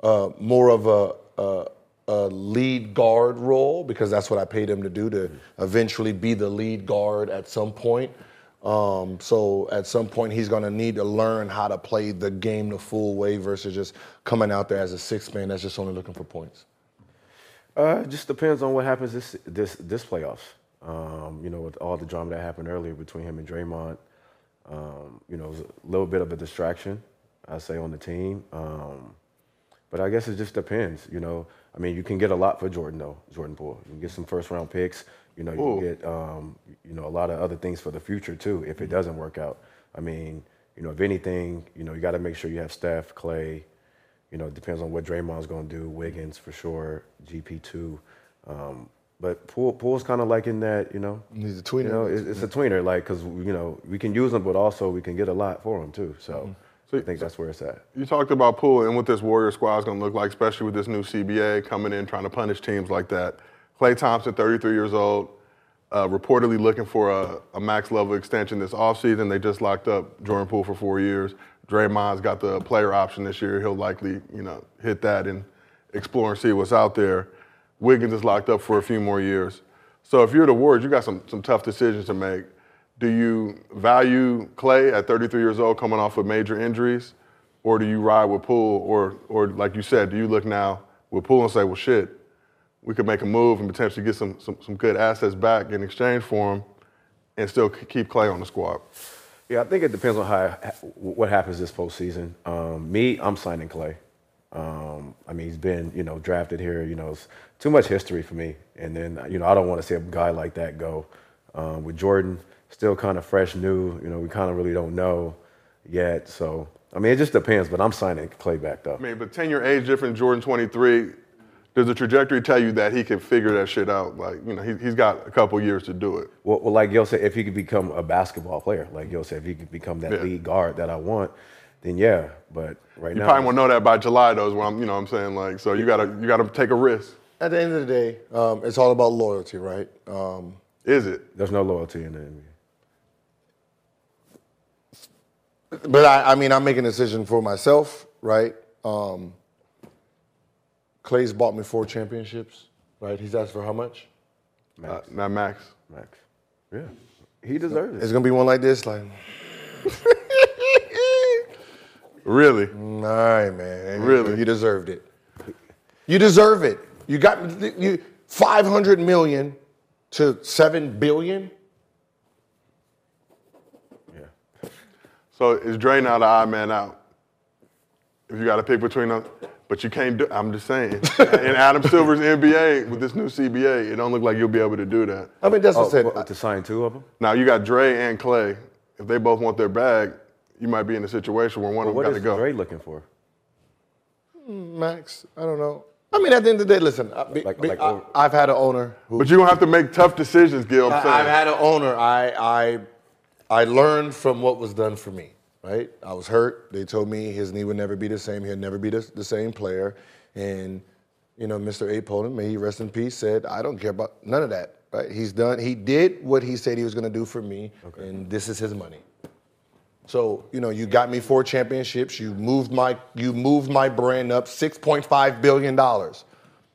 uh, more of a, a, a lead guard role because that's what I paid him to do to eventually be the lead guard at some point. Um, so at some point, he's going to need to learn how to play the game the full way versus just coming out there as a six man that's just only looking for points. Uh, it just depends on what happens this this this playoffs. Um, you know, with all the drama that happened earlier between him and Draymond, um, you know, it was a little bit of a distraction, I say, on the team. Um, but I guess it just depends. You know, I mean, you can get a lot for Jordan though, Jordan Poole. You can get some first round picks. You know, you Ooh. can get um, you know a lot of other things for the future too if it doesn't work out. I mean, you know, if anything, you know, you got to make sure you have Steph, Klay. You know, it depends on what Draymond's going to do. Wiggins for sure, GP two. Um, but Poole, Poole's kind of like in that, you know. He's a tweener. You know, it's, it's a tweener, like because you know we can use him, but also we can get a lot for him too. So, So- I think that's where it's at. You talked about Poole and what this Warrior squad is going to look like, especially with this new CBA coming in trying to punish teams like that. Klay Thompson, 33 years old, uh, reportedly looking for a, a max level extension this offseason. They just locked up Jordan Poole for four years. Draymond's got the player option this year. He'll likely, you know, hit that and explore and see what's out there. Wiggins is locked up for a few more years. So if you're the Warriors, you got some some tough decisions to make. Do you value Klay at 33 years old coming off of major injuries? Or do you ride with Poole? Or, or like you said, do you look now with Poole and say, well, shit, we could make a move and potentially get some, some, some good assets back in exchange for him and still keep Klay on the squad? Yeah, I think it depends on how what happens this postseason. Um, me, I'm signing Klay. Um, I mean, he's been you know drafted here. You know, too much history for me. And then you know, I don't want to see a guy like that go. Um, with Jordan, still kind of fresh, new. You know, we kind of really don't know yet. So I mean, it just depends. But I'm signing Klay back though. I mean, but 10 year age difference, Jordan 23, does the trajectory tell you that he can figure that shit out? Like, you know, he, he's got a couple years to do it. Well, well, like Gil said, if he could become a basketball player, like Gil said, if he could become that Yeah. lead guard that I want, then yeah. But right You now, you probably won't know that by July, though, is what I'm, you know what I'm saying? Like, so you gotta, you gotta take a risk. At the end of the day, um, it's all about loyalty, right? Um, Is it? There's no loyalty in the NBA. but I, I mean, I'm making a decision for myself, right? Um, Klay's bought me four championships, right? He's asked for how much? Uh, not Max. Max. Yeah. He deserves it. It's gonna be one like this, like. Really? All right, man. Really? You deserved it. You deserve it. You got you 500 million to 7 billion. Yeah. So it's Dre now the odd man out? If you got to pick between them, but you can't do. I'm just saying. in Adam Silver's NBA with this new CBA, it don't look like you'll be able to do that. I mean, that's Oh, what I oh, said. what, to sign two of them? Now you got Dre and Klay. If they both want their bag, you might be in a situation where one But of them got to is go. Dre looking for? Hmm, Max, I don't know. I mean, at the end of the day, listen. I, be- Like- be- like I, over- have had an owner who. But you gonna have to make tough decisions, Gil. I'm I, saying. I've had an owner. I I I learned from what was done for me. Right, I was hurt. They told me his knee would never be the same. He'd never be the, the same player. And you know, Mr. Abe Pollin, may he rest in peace, said, "I don't care about none of that." Right? He's done. He did what he said he was going to do for me, okay. and this is his money. So you know, you got me four championships. You moved my you moved my brand up six point five billion dollars.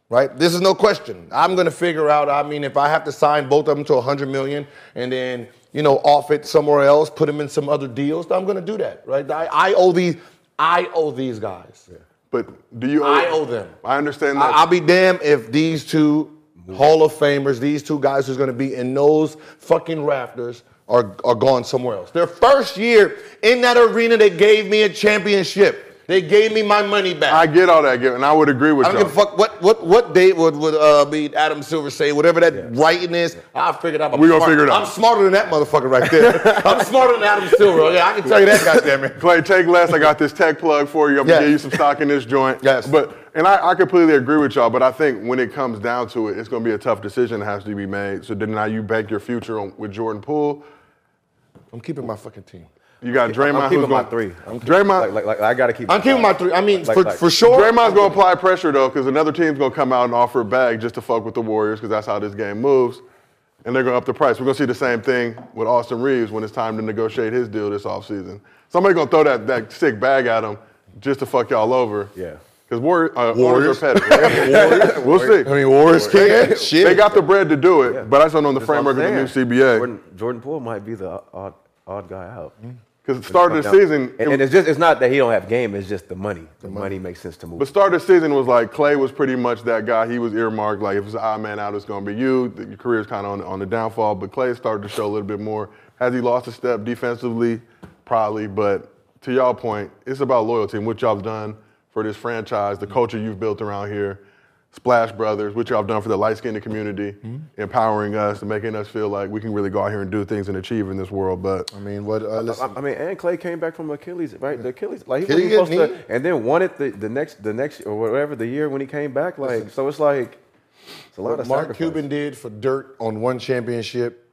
Right? This is no question. I'm gonna figure out. I mean, if I have to sign both of them to a 100 million and then you know off it somewhere else, put them in some other deals, I'm gonna do that. Right? I, I owe these. I owe these guys. but do you? I owe them. I understand that. I, I'll be damned if these two Hall of Famers, these two guys who's gonna be in those fucking rafters are, are gone somewhere else. Their first year in that arena, they gave me a championship. They gave me my money back. I get all that, and I would agree with you. I don't you. give a fuck what what what date would would uh, be Adam Silver say whatever that writing is. I'll figure it out. I'm We gonna figure it out. I'm smarter than that motherfucker right there. I'm smarter than Adam Silver. Yeah, I can tell you that. Goddamn it. Klay, take less. I got this tech plug for you. I'm Yes. gonna give you some stock in this joint. Yes. But and I, I completely agree with y'all. But I think when it comes down to it, it's gonna be a tough decision that has to be made. So then now you bank your future on, with Jordan Poole. I'm keeping my fucking team. You got Draymond. I'm who's keeping my going, three. I'm keep- Draymond. Like, like, like, I got to keep. I'm keeping my three. I mean, Like- for, like- for sure. Draymond's gonna apply pressure though, because another team's gonna come out and offer a bag just to fuck with the Warriors, because that's how this game moves. And they're gonna up the price. We're gonna see the same thing with Austin Reaves when it's time to negotiate his deal this offseason. Somebody gonna throw that, that sick bag at him just to fuck y'all over. Yeah. Because Warriors, uh, Warriors. Warriors are petty. we'll see. I mean, Warriors can. Shit. They got the bread to do it, but I just don't know the That's framework of the new. CBA. Jordan, Jordan Poole might be the odd, odd guy out. Mm-hmm. Because the start of the season, and, and it's just it's not that he don't have game. It's just the money. The money makes sense to move. But start of the season was like Klay was pretty much that guy. He was earmarked. Like if it's an odd man out, it's going to be you. The- Your career's kind of on, on the downfall. But Klay started to show a little bit more. Has he lost a step defensively? Probably. But to y'all point, it's about loyalty and what y'all have done for this franchise, the mm-hmm. culture you've built around here. Splash Brothers, which y'all have done for the light-skinned community, empowering us and making us feel like we can really go out here and do things and achieve in this world. But I mean, what? Uh, I, I mean, and Klay came back from Achilles, right? The Achilles, like he Achilles was supposed to, and then won it the, the next, the next or whatever the year when he came back. Like, so it's like it's a lot what of Mark sacrifice. Cuban did for Dirk on one championship,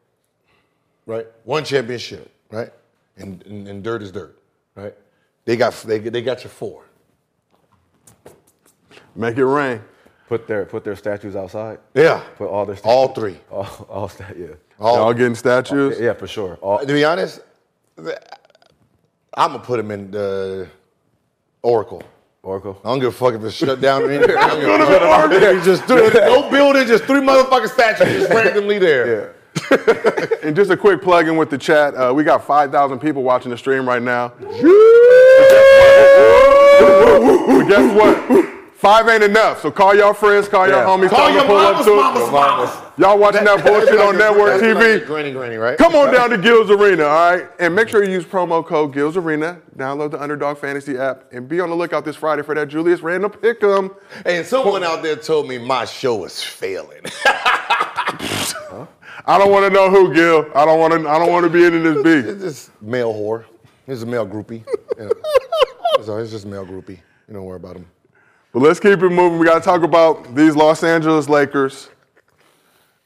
right? One championship, right? And, and, and Dirk is Dirk, right? They got they, they got you four. make it rain. Put their put their statues outside. Yeah. Put all their statues, All three. all, all sta- yeah, All, y'all getting statues? yeah, for sure. All, to be honest, I'm gonna put them in the Oracle. Oracle. I don't give a fuck if it's shut down or anything. I don't give a fuck. Just do- no building, just three motherfucking statues just randomly there. Yeah. and just a quick plug in with the chat. Uh, we got 5,000 people watching the stream right now. But guess what? Five ain't enough. So call y'all friends, call y'all homies, Call your to pull up mamas, mamas, mamas. Y'all watching that bullshit on network That's like TV? Granny, granny, right? Come on down to Gil's Arena, all right? And make sure you use promo code Gil's Arena. Download the Underdog Fantasy app and be on the lookout this Friday for that Julius Randle pick'em. And someone out there told me my show is failing. I don't want to know who, Gil. I don't want to. I don't want to be in this beef. It's just male whore. It's a male groupie. Yeah. so it's just male groupie. You don't worry about him. But let's keep it moving. We got to talk about these Los Angeles Lakers.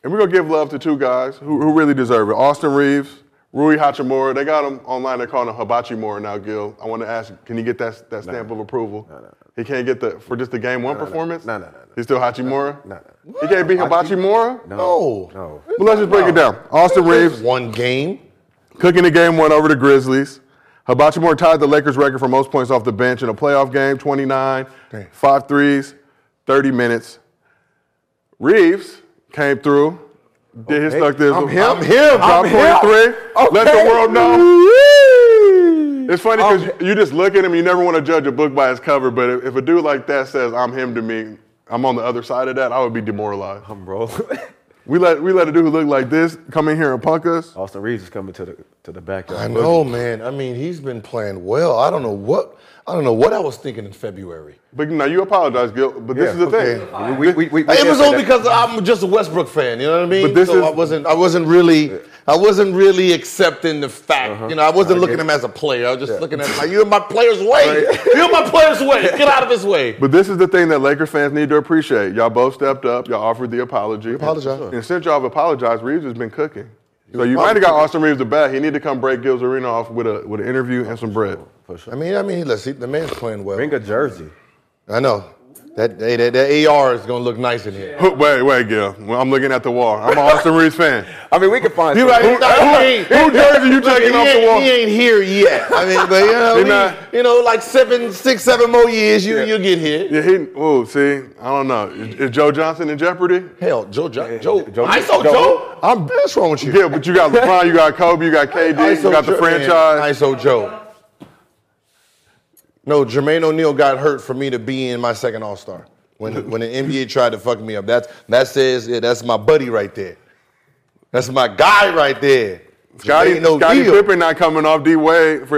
And we're going to give love to two guys who, who really deserve it Austin Reaves, Rui Hachimura. They got him online. They're calling him Hibachi Mora now, Gil. I want to ask, can you get that, that stamp of approval? He can't get the for just the game one performance. No, no, no, no. He's still Hachimura. No, no. He can't beat Hibachi Mora. No. No. Well, let's just break it down. Austin Reaves One game. cooking the game one over the Grizzlies. Hibachi Moore tied the Lakers record for most points off the bench in a playoff game, 29, Damn. five threes, 30 minutes. Reaves came through, did his Okay. stuff this. I'm him. I'm him. Drop I'm him. 23. Let the world know. It's funny because um, you just look at him, you never want to judge a book by its cover, but if, if a dude like that says, I'm him to me, I'm on the other side of that, I would be demoralized. I'm rolling. We let we let a dude who look like this come in here and punk us. Austin Reaves is coming to the to the backyard. I know, man. I mean, he's been playing well. I don't know what I don't know what I was thinking in February. But you know, you apologize, Gil. But this Yeah, is the okay. thing. We, we, we, we it did was say only because I'm just a Westbrook fan. You know what I mean? But this so is- I wasn't. I wasn't really. I wasn't really accepting the fact. Uh-huh. You know, I wasn't looking at him as a player. I was just looking at him like, you're in my player's way. You're in my player's way. Get out of his way. But this is the thing that Lakers fans need to appreciate. Y'all both stepped up. Y'all offered the apology. apologized. And since y'all have apologized, Reaves has been cooking. So you might have got Austin Reaves the bat. He need to come break Gil's Arena off with a with an interview and some bread. For sure. I mean, I mean, let's see. The man's playing well. Bring a jersey. I know. That, hey, that that AR is gonna look nice in here. Wait, wait, Gil. Well, I'm looking at the wall. I'm an Austin Reaves fan. I mean, we can find. He some- right. Who- who- who jersey you taking he off the ain't- wall? He ain't here yet. I mean, but you know, He we- not- you know, like seven, six, seven more years, you you get here. Yeah, he. Oh, see, I don't know. Is, is Joe Johnson in jeopardy? Hell, Joe, Joe, Joe, Joe- ISO Joe- Joe. I'm. What's wrong with you? Yeah, but you got LeBron, you got Kobe, you got KD, you ISO got the Joe- man, franchise. ISO Joe. No, Jermaine O'Neal got hurt for me to be in my second All Star. When when the NBA tried to fuck me up, that's that says yeah, that's my buddy right there. That's my guy right there. Scotty, Jermaine Scotty. Pippen not coming off D Wade.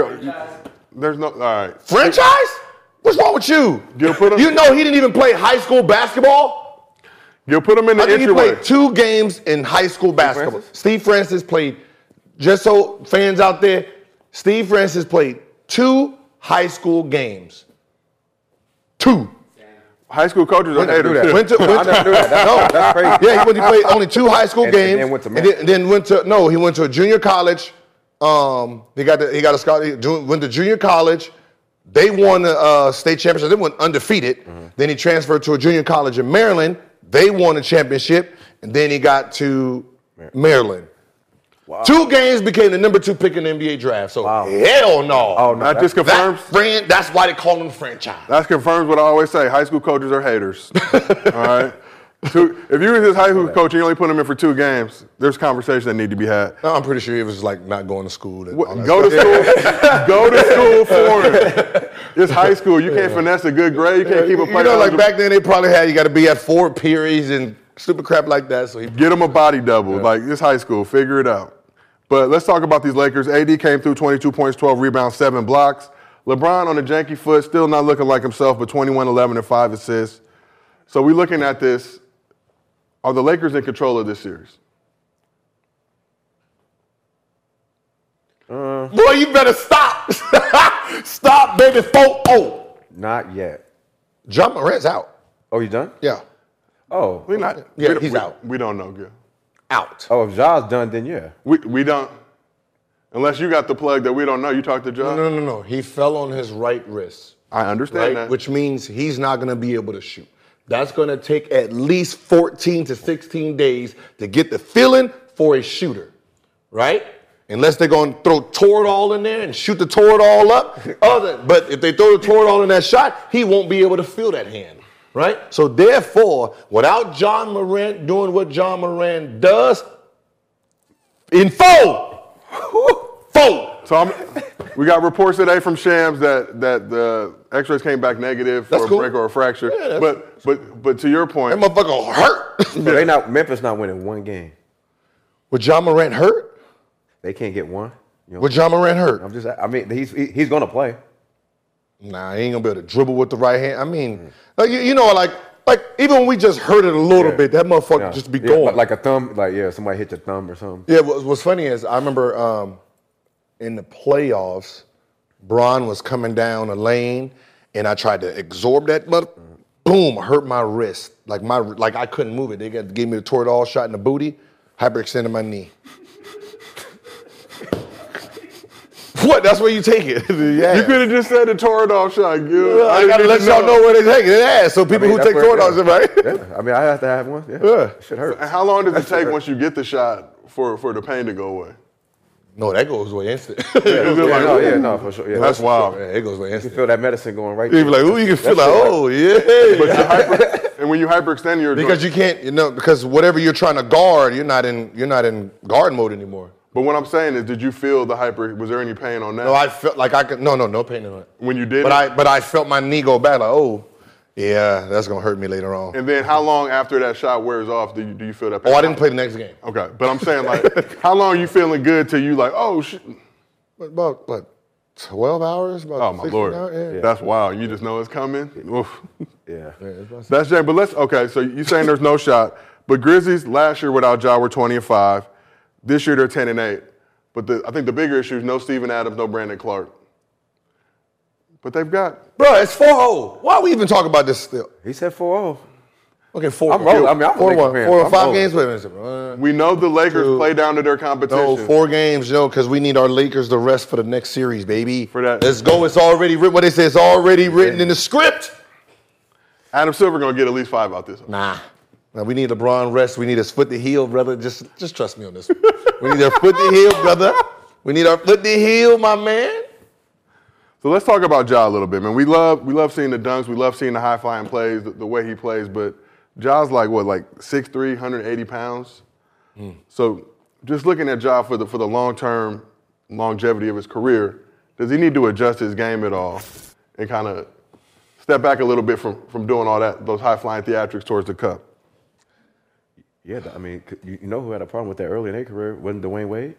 There's no. All right. Franchise? What's wrong with you? Gil, put him- you know he didn't even play high school basketball. You'll put him in the I think he played two games in high school basketball. Francis? Steve Francis played, just so fans out there, Steve Francis played two high school games. Two. High school coaches never knew haters. that. Went to, went I never knew that. That's- no, that's crazy. Yeah, he, went, he played only two high school And- and games. then went to and then, then went to no, he went to a junior college. Um, he got the, he got a scholarship. he do- Went to junior college. They won the uh, state championship. They went undefeated. Mm-hmm. Then he transferred to a junior college in Maryland. They won the championship, and then he got to Maryland. Two games became the number two pick in the NBA draft. So Wow. hell no. Oh, no, That just that confirms. friend, that's why they call him franchise. That confirms what I always say. High school coaches are haters. All right. Two, if you were his high school coach and you only put him in for two games, there's conversations that need to be had. No, I'm pretty sure he was like not going to school. and What- all that Go to school. go to school for it. It's high school. You can't finesse a good grade. You can't keep a player. you know, like back then they probably had you got to be at four periods and stupid crap like that. So he Get him a body double. Like this high school. Figure it out. But let's talk about these Lakers. AD came through 22 points, 12 rebounds, seven blocks. LeBron on a janky foot, still not looking like himself, but 21, 11, and five assists. So we're looking at this. Are the Lakers in control of this series? Uh. boy, you better stop, stop, baby. Four oh, Not yet. Ja Morant's out. Oh, you done? Yeah, Oh. We're not. Yeah, we don't- he's we- out. We don't know, Gil. out. Oh, if Ja's done, then yeah. We, we don't. Unless you got the plug that we don't know. You talked to Ja. No, no, no, no. He fell on his right wrist, I understand right, that. which means he's not going to be able to shoot. That's going to take at least 14 to 16 days to get the feeling for a shooter, right? Unless they're going to throw Toradol in there and shoot the Toradol up. Other, but if they throw the Toradol in that shot, he won't be able to feel that hand, right? So therefore, without Ja Morant doing what Ja Morant does, in four, four. So I'm, we got reports today from Shams that that the X-rays came back negative for That's a cool. break or a fracture. Yeah, that's- but but but to your point, That motherfucker hurt. So they not Memphis not winning one game. With Ja Morant hurt? They can't get one. You know, With Ja Morant hurt? I'm just. I mean, he's he- he's gonna play. Nah, he ain't gonna be able to dribble with the right hand. I mean, like you, you know, like like even when we just heard it a little Yeah. bit, that motherfucker Yeah. just be Yeah, going. like a thumb. Like yeah, somebody hit your thumb or something. yeah, what, what's funny is I remember um, in the playoffs, Braun was coming down a lane, and I tried to absorb that mother. Boom! Hurt my wrist. Like my like I couldn't move it. They gave me the Toradol shot in the booty. Hyperextended my knee. What? That's where you take it. yeah. You could have just said the Toradol shot, Gil. I didn't gotta need let to y'all know where they take it. ass. So people I mean, who that's take where- Toradol, right? Yeah, I mean, I have to have one. Yeah, Yeah. shit hurts. And how long does it take once you get the shot for, for the pain to go away? No, that goes away instant. Is it Yeah, like, no, ooh, yeah, no, for sure. Yeah, That's wild. Yeah, it goes away You instant. feel that medicine going right. You be like, ooh, you can feel like, oh yeah. But you hyper, and when you hyperextend your Because you can't, you know, because whatever you're trying to guard, you're not in, you're not in guard mode anymore. But what I'm saying is, did you feel the hyper? Was there any pain on that No, I felt like I could. No, no, no pain in it. when you did But it? I, but I felt my knee go bad. Like, oh, yeah, that's gonna hurt me later on. and then how long after that shot wears off do you, do you feel that pain? Oh, I didn't play the next game. Okay, but I'm saying like, how long are you feeling good till you like, oh shit? But about what, twelve hours? About Oh my lord, hours? Yeah. that's wild. You just know it's coming. Oof. Yeah. That's Jay. But let's okay. So you saying there's no shot, but Grizzlies last year without Ja were 20 and five. This year they're 10 and eight. But the, I think the bigger issue is no Steven Adams, no Brandon Clarke. But they've got Bro, it's 4-0. Why are we even talking about this still? He said 4 0. Okay, four. Oh. I'm rolling. I mean, I'm 4 1. 4 or 5 rolling. games. Wait a minute. We know the Lakers Two. play down to their competition. No, four games, no, because we need our Lakers to rest for the next series, baby. For that- Let's go. It's already written. What they say, it's already written in the script. Adam Silver gonna get at least five out this. one. Nah. Now we need LeBron rest. We need his foot to heal, brother. Just, just trust me on this. one. we need our foot to heal, brother. We need our foot to heal, my man. So let's talk about Ja a little bit, man. We love we love seeing the dunks. We love seeing the high flying plays, the, the way he plays. But Ja's like what, like 6'3", 180 pounds. Hmm. So just looking at Ja for the for the long term longevity of his career, does he need to adjust his game at all and kind of step back a little bit from from doing all that those high flying theatrics towards the cup? Yeah, I mean, you, know who had a problem with that early in their career? Wasn't Dwyane Wade?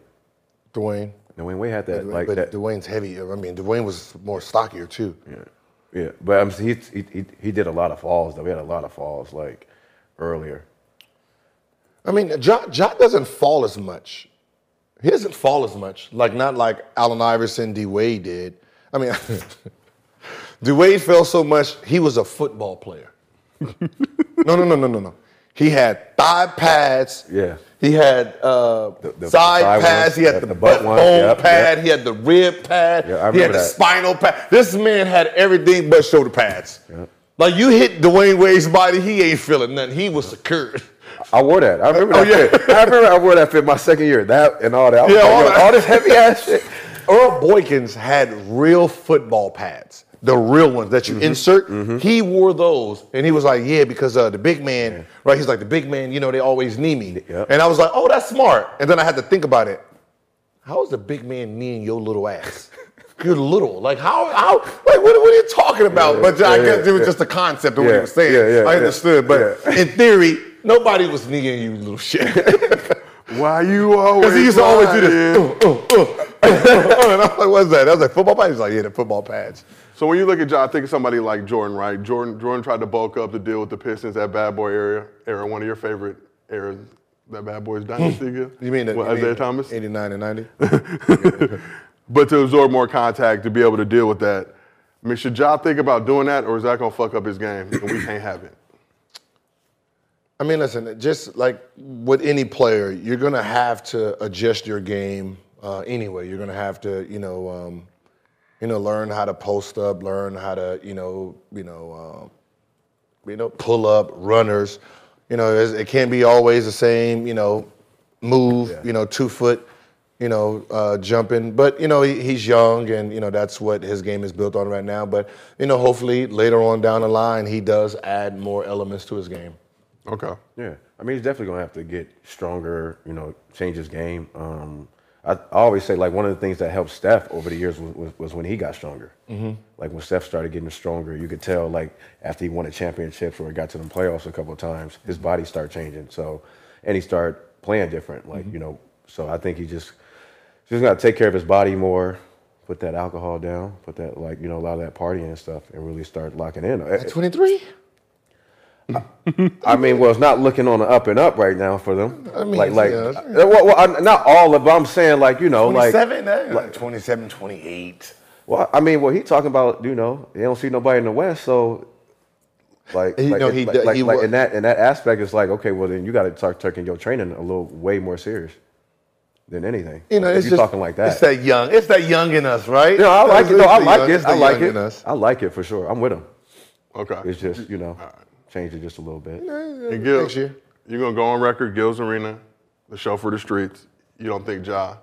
Dwyane. Dwyane Wade had that like but that. Dwyane's heavy. I mean, Dwyane was more stockier too. Yeah, yeah. But um, he, he he he did a lot of falls though. He had a lot of falls like earlier. I mean, Ja, ja doesn't fall as much. He doesn't fall as much. Like not like Allen Iverson, D Wade did. I mean, D Wade fell so much. He was a football player. no, no, no, no, no, no. He had thigh pads. Yeah. He had uh, the side side pads. ones, he had the, the butt bone yep, pad. yep. He had the rib pad. Yeah, he had remember the spinal pad. This man had everything but shoulder pads. Like you hit Dwyane Wade's body, he ain't feeling nothing. He was secured. I wore that. I remember Oh, that yeah. I remember I wore that fit my second year. That and all that. Yeah, like, all that. all this heavy ass shit. Earl Boykins had real football pads, the real ones that you Mm-hmm. insert. He wore those, and he was like, "Yeah, because uh, the big man, right? He's like the big man. You know, they always knee me." Yep. And I was like, "Oh, that's smart." And then I had to think about it. How is the big man kneeing your little ass? You're little. Like how? How? Like what, what are you talking about? Yeah, but I yeah, guess it was yeah. just the concept of what Yeah, he was saying. yeah, yeah, I yeah, understood, but yeah. in theory, nobody was kneeing you, little shit. Why you always? Because he used to always do this. Uh, uh, uh, and I'm like, what's that? I was like, football pads? He's like, yeah, the football pads. So when you look at Ja, I think of somebody like Jordan, right? Jordan Jordan tried to bulk up to deal with the Pistons, that bad boy era, era one of your favorite eras, that bad boys dynasty. Gil? You mean, that? Isaiah mean Thomas? 89 and 90? But to absorb more contact, to be able to deal with that. I mean, should Ja think about doing that, or is that gonna fuck up his game and we can't have it? I mean, listen, just like with any player, you're going to have to adjust your game uh, anyway. You're going to have to, you know, um, you know, learn how to post up, learn how to, you know, you know, um, you know, pull up runners. You know, it can't be always the same, you know, move, you know, two foot, you know, uh, jumping. But you know, he, he's young, and you know that's what his game is built on right now. But you know, hopefully later on down the line, he does add more elements to his game. Okay. Yeah, I mean, he's definitely gonna have to get stronger. You know, change his game. Um, I, always say like one of the things that helped Steph over the years was, was, was when he got stronger. Mm-hmm. Like when Steph started getting stronger, you could tell like after he won a championship or got to the playoffs a couple of times, his body started changing. So, and he started playing different. Like you know, so I think he just just got to take care of his body more. Put that alcohol down. Put that like you know a lot of that partying and stuff, and really start locking in. At 23, I mean, well, it's not looking on the up and up right now for them. I mean, like, like, yeah. uh, well, well, I- not all of. But I'm saying, like, you know, like, 27, eh? like 27, 28. well, I mean, well, he talking about, you know, they don't see nobody in the West, so, like, He- like, no, he like, d- like, he like wa- in that in that aspect, it's like, okay, well, then you got to start taking your training a little way more serious. than anything. You know, If it's you're just talking like that. It's that young. It's that young in us, right? You know, I like It's it. though. I like young- it. I like it. us. I like it for sure. I'm with him. Okay. It's just you know, change it just a little bit. And Gil, Next year. you're gonna go on record, Gil's Arena, the show for the streets. You don't think Ja?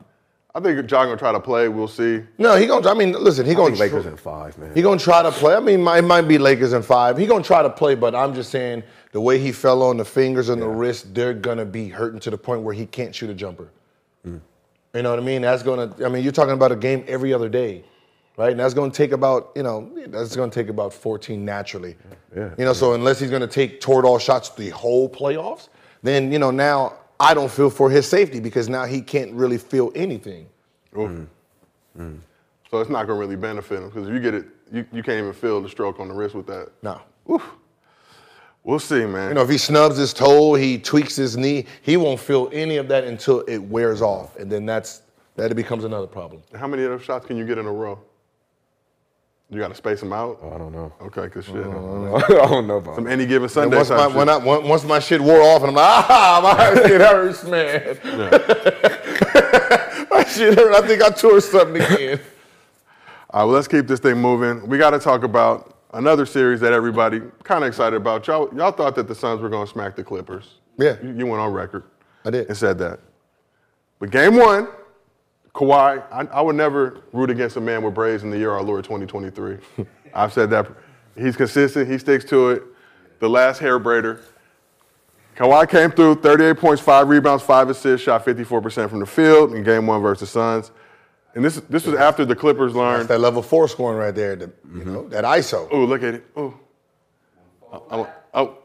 I think Ja gonna try to play. We'll see. No, he gonna. I mean, listen, he I gonna. think Lakers in five, man. He gonna try to play. I mean, it might- it might be Lakers in five. He gonna try to play, but I'm just saying the way he fell on the fingers and the wrist, they're gonna be hurting to the point where he can't shoot a jumper. Mm. You know what I mean? That's gonna. I mean, you're talking about a game every other day, right? And that's gonna take about. You know, that's gonna take about 14 naturally. Yeah. You know, so unless he's gonna take Toradol shots the whole playoffs, then you know now I don't feel for his safety because now he can't really feel anything. Ooh. Mm. Mm. So it's not gonna really benefit him because if you get it, you, you can't even feel the stroke on the wrist with that. No. Oof. We'll see, man. You know, if he snubs his toe, he tweaks his knee, he won't feel any of that until it wears off, and then that's that it becomes another problem. How many of those shots can you get in a row? You got to space them out. I don't know. Okay, good shit. I don't know about Some any given Sunday. once type my shit. when I, when- once my shit wore off, and I'm like, ah, my shit hurts, man. my shit hurt. I think I tore something again. All right, well, let's keep this thing moving. We got to talk about another series that everybody kind of excited about. Y'all, y'all thought that the Suns were going to smack the Clippers. Yeah. You, you went on record I did. and said that. But game one, Kawhi, I, I would never root against a man with braids in the year our Lord 2023. I've said that. He's consistent. He sticks to it. The last hair braider. Kawhi came through, 38 points, five rebounds, five assists, shot 54% from the field in game one versus Suns. And this, this was after the Clippers That's learned. that level four scoring right there. The, You know that ISO. Oh, look at it. Oh. Oh, oh.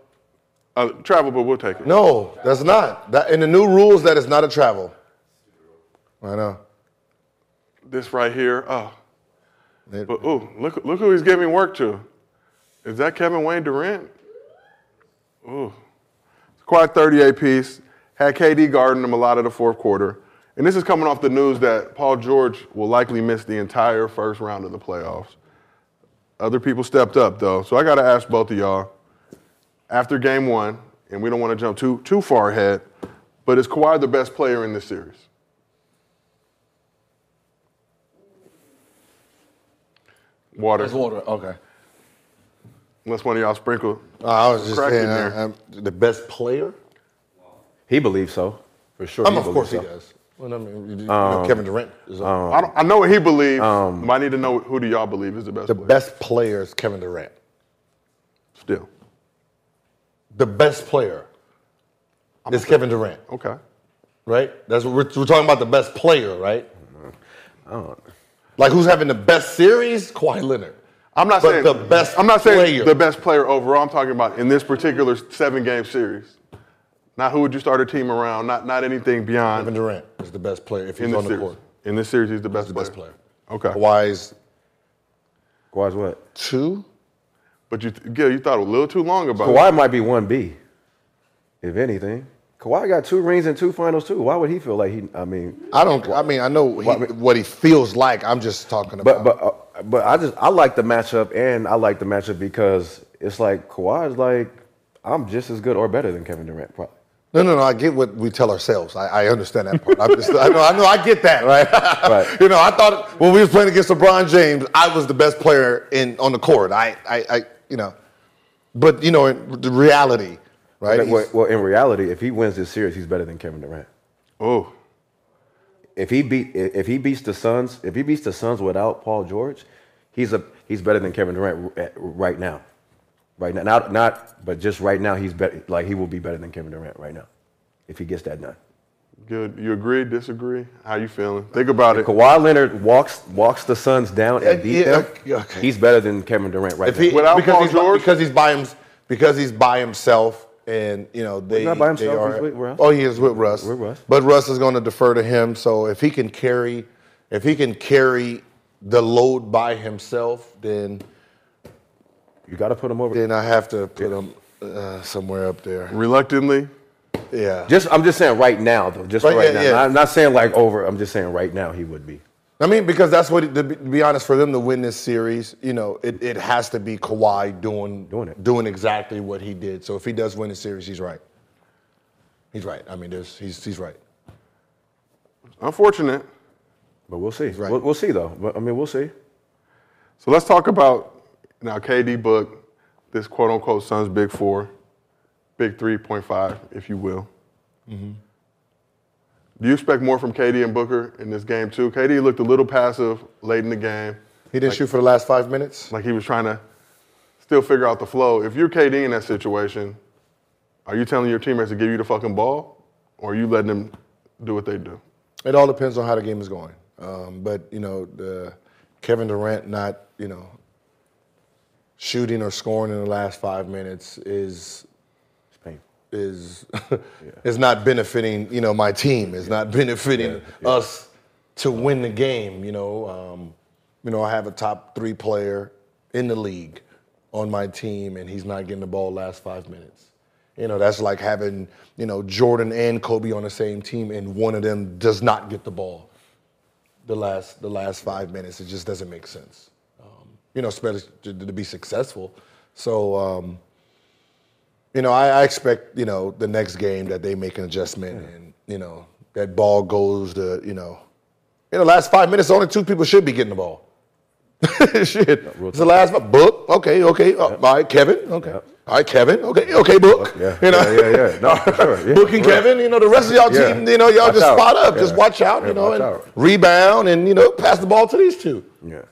Uh, travel, but we'll take it. No, that's not. That in the new rules, that is not a travel. I know. This right here. Oh. But ooh, look look who he's giving work to. Is that Kevin Wayne Durant? Ooh. It's quite 38 piece. Had KD guarding him a lot of the fourth quarter. And this is coming off the news that Paul George will likely miss the entire first round of the playoffs. Other people stepped up though. So I gotta ask both of y'all, after game one, and we don't want to jump too too far ahead, but is Kawhi the best player in this series? Water. That's water. Okay. Unless one of y'all sprinkle. Uh, I was just Crack saying in there. uh, um, the best player. He believes so, for sure. Um, he of course he so. does. Well, I mean, you- you know, Kevin Durant is uh, I, don't, I know what he believes, but I need to know who do y'all believe is the best the player. best player is Kevin Durant. Still. The best player is Kevin Durant, Okay. right? That's what we're, we're talking about. The best player, right? I don't. Like who's having the best series? Kawhi Leonard. I'm not But saying the best I'm not saying player. the best player overall. I'm talking about in this particular seven game series. Not who would you start a team around, not not anything beyond. Kevin Durant is the best player if he's this on the series. court. In this series, he's the best He's the player. best player. Okay. Kawhi's Kawhi's what? two. But you, Gil, you thought a little too long about it. Kawhi might be one B, if anything. Kawhi got two rings and two finals too. Why would he feel like he? I mean, I don't. I mean, I know he, what he feels like. I'm just talking but about. but uh, but I just I like the matchup, and I like the matchup because it's like Kawhi's like I'm just as good or better than Kevin Durant. Probably. No, no, no. I get what we tell ourselves. I, I understand that part. I'm just, I know, I know, I get that, right? Right. you know, I thought when we was playing against LeBron James, I was the best player in on the court. I, I, I you know, but you know, in the reality, right? Well, he's- well, in reality, if he wins this series, he's better than Kevin Durant. Oh, If he beat if he beats the Suns, if he beats the Suns without Paul George, he's a he's better than Kevin Durant right now. Right now, not not, but just right now, he's better. Like he will be better than Kevin Durant right now, if he gets that done. good. You agree? Disagree? How you feeling? Think about it. Kawhi Leonard walks walks the Suns down and Yeah, beat yeah, them. okay, okay. He's better than Kevin Durant right if now. he, Without because Paul he's by- George? because he's by him, because he's by himself, and you know they. not by they himself, are- he's with Russ. Oh, he is with Russ. With Russ. But Russ is going to defer to him. So if he can carry, if he can carry the load by himself, then you got to put him over. then I have to put him uh, somewhere up there. Reluctantly, Yeah. Just I'm just saying right now though. Just Right, right, yeah, now. yeah. Not, not saying like over. I'm just saying right now he would be. I mean, because that's what, to be, to be honest, for them to win this series, you know, it, it has to be Kawhi doing Doing it. doing exactly what he did. So if he does win the series, he's right. He's right. I mean, there's, he's he's right. Unfortunate. But we'll see. We'll, we'll see though. But I mean, we'll see. So let's talk about now KD book, this quote unquote Suns big four, big 3.5, if you will. Mm-hmm. Do you expect more from KD and Booker in this game too? KD looked a little passive late in the game. He didn't shoot for the last five minutes. Like he was trying to still figure out the flow. If you're KD in that situation, are you telling your teammates to give you the fucking ball, or are you letting them do what they do? It all depends on how the game is going. Um, but you know, the Kevin Durant not you know shooting or scoring in the last five minutes is It's painful. is is not benefiting you know my team. Is not benefiting us to win the game. You know, um, you know I have a top three player in the league on my team, and he's not getting the ball last five minutes. You know, that's like having you know Jordan and Kobe on the same team, and one of them does not get the ball the last the last five minutes. It just doesn't make sense. Um, you know, especially to, to be successful. So. Um, you know, I, I expect, you know, the next game that they make an adjustment and, you know, that ball goes to, you know, in the last five minutes, only two people should be getting the ball. Shit. It's the last. Book. Okay, okay. Uh, All right, Kevin. Okay. All right, Kevin. Okay, okay, Book. Yeah. You know? Yeah, yeah, yeah. No, sure. Yeah. Book and Kevin, you know, the rest of y'all Yeah. team, you know, y'all Watch just out. spot up. Yeah. Just watch out, Yeah, you know, and out. rebound and, you know, pass the ball to these two. Yeah.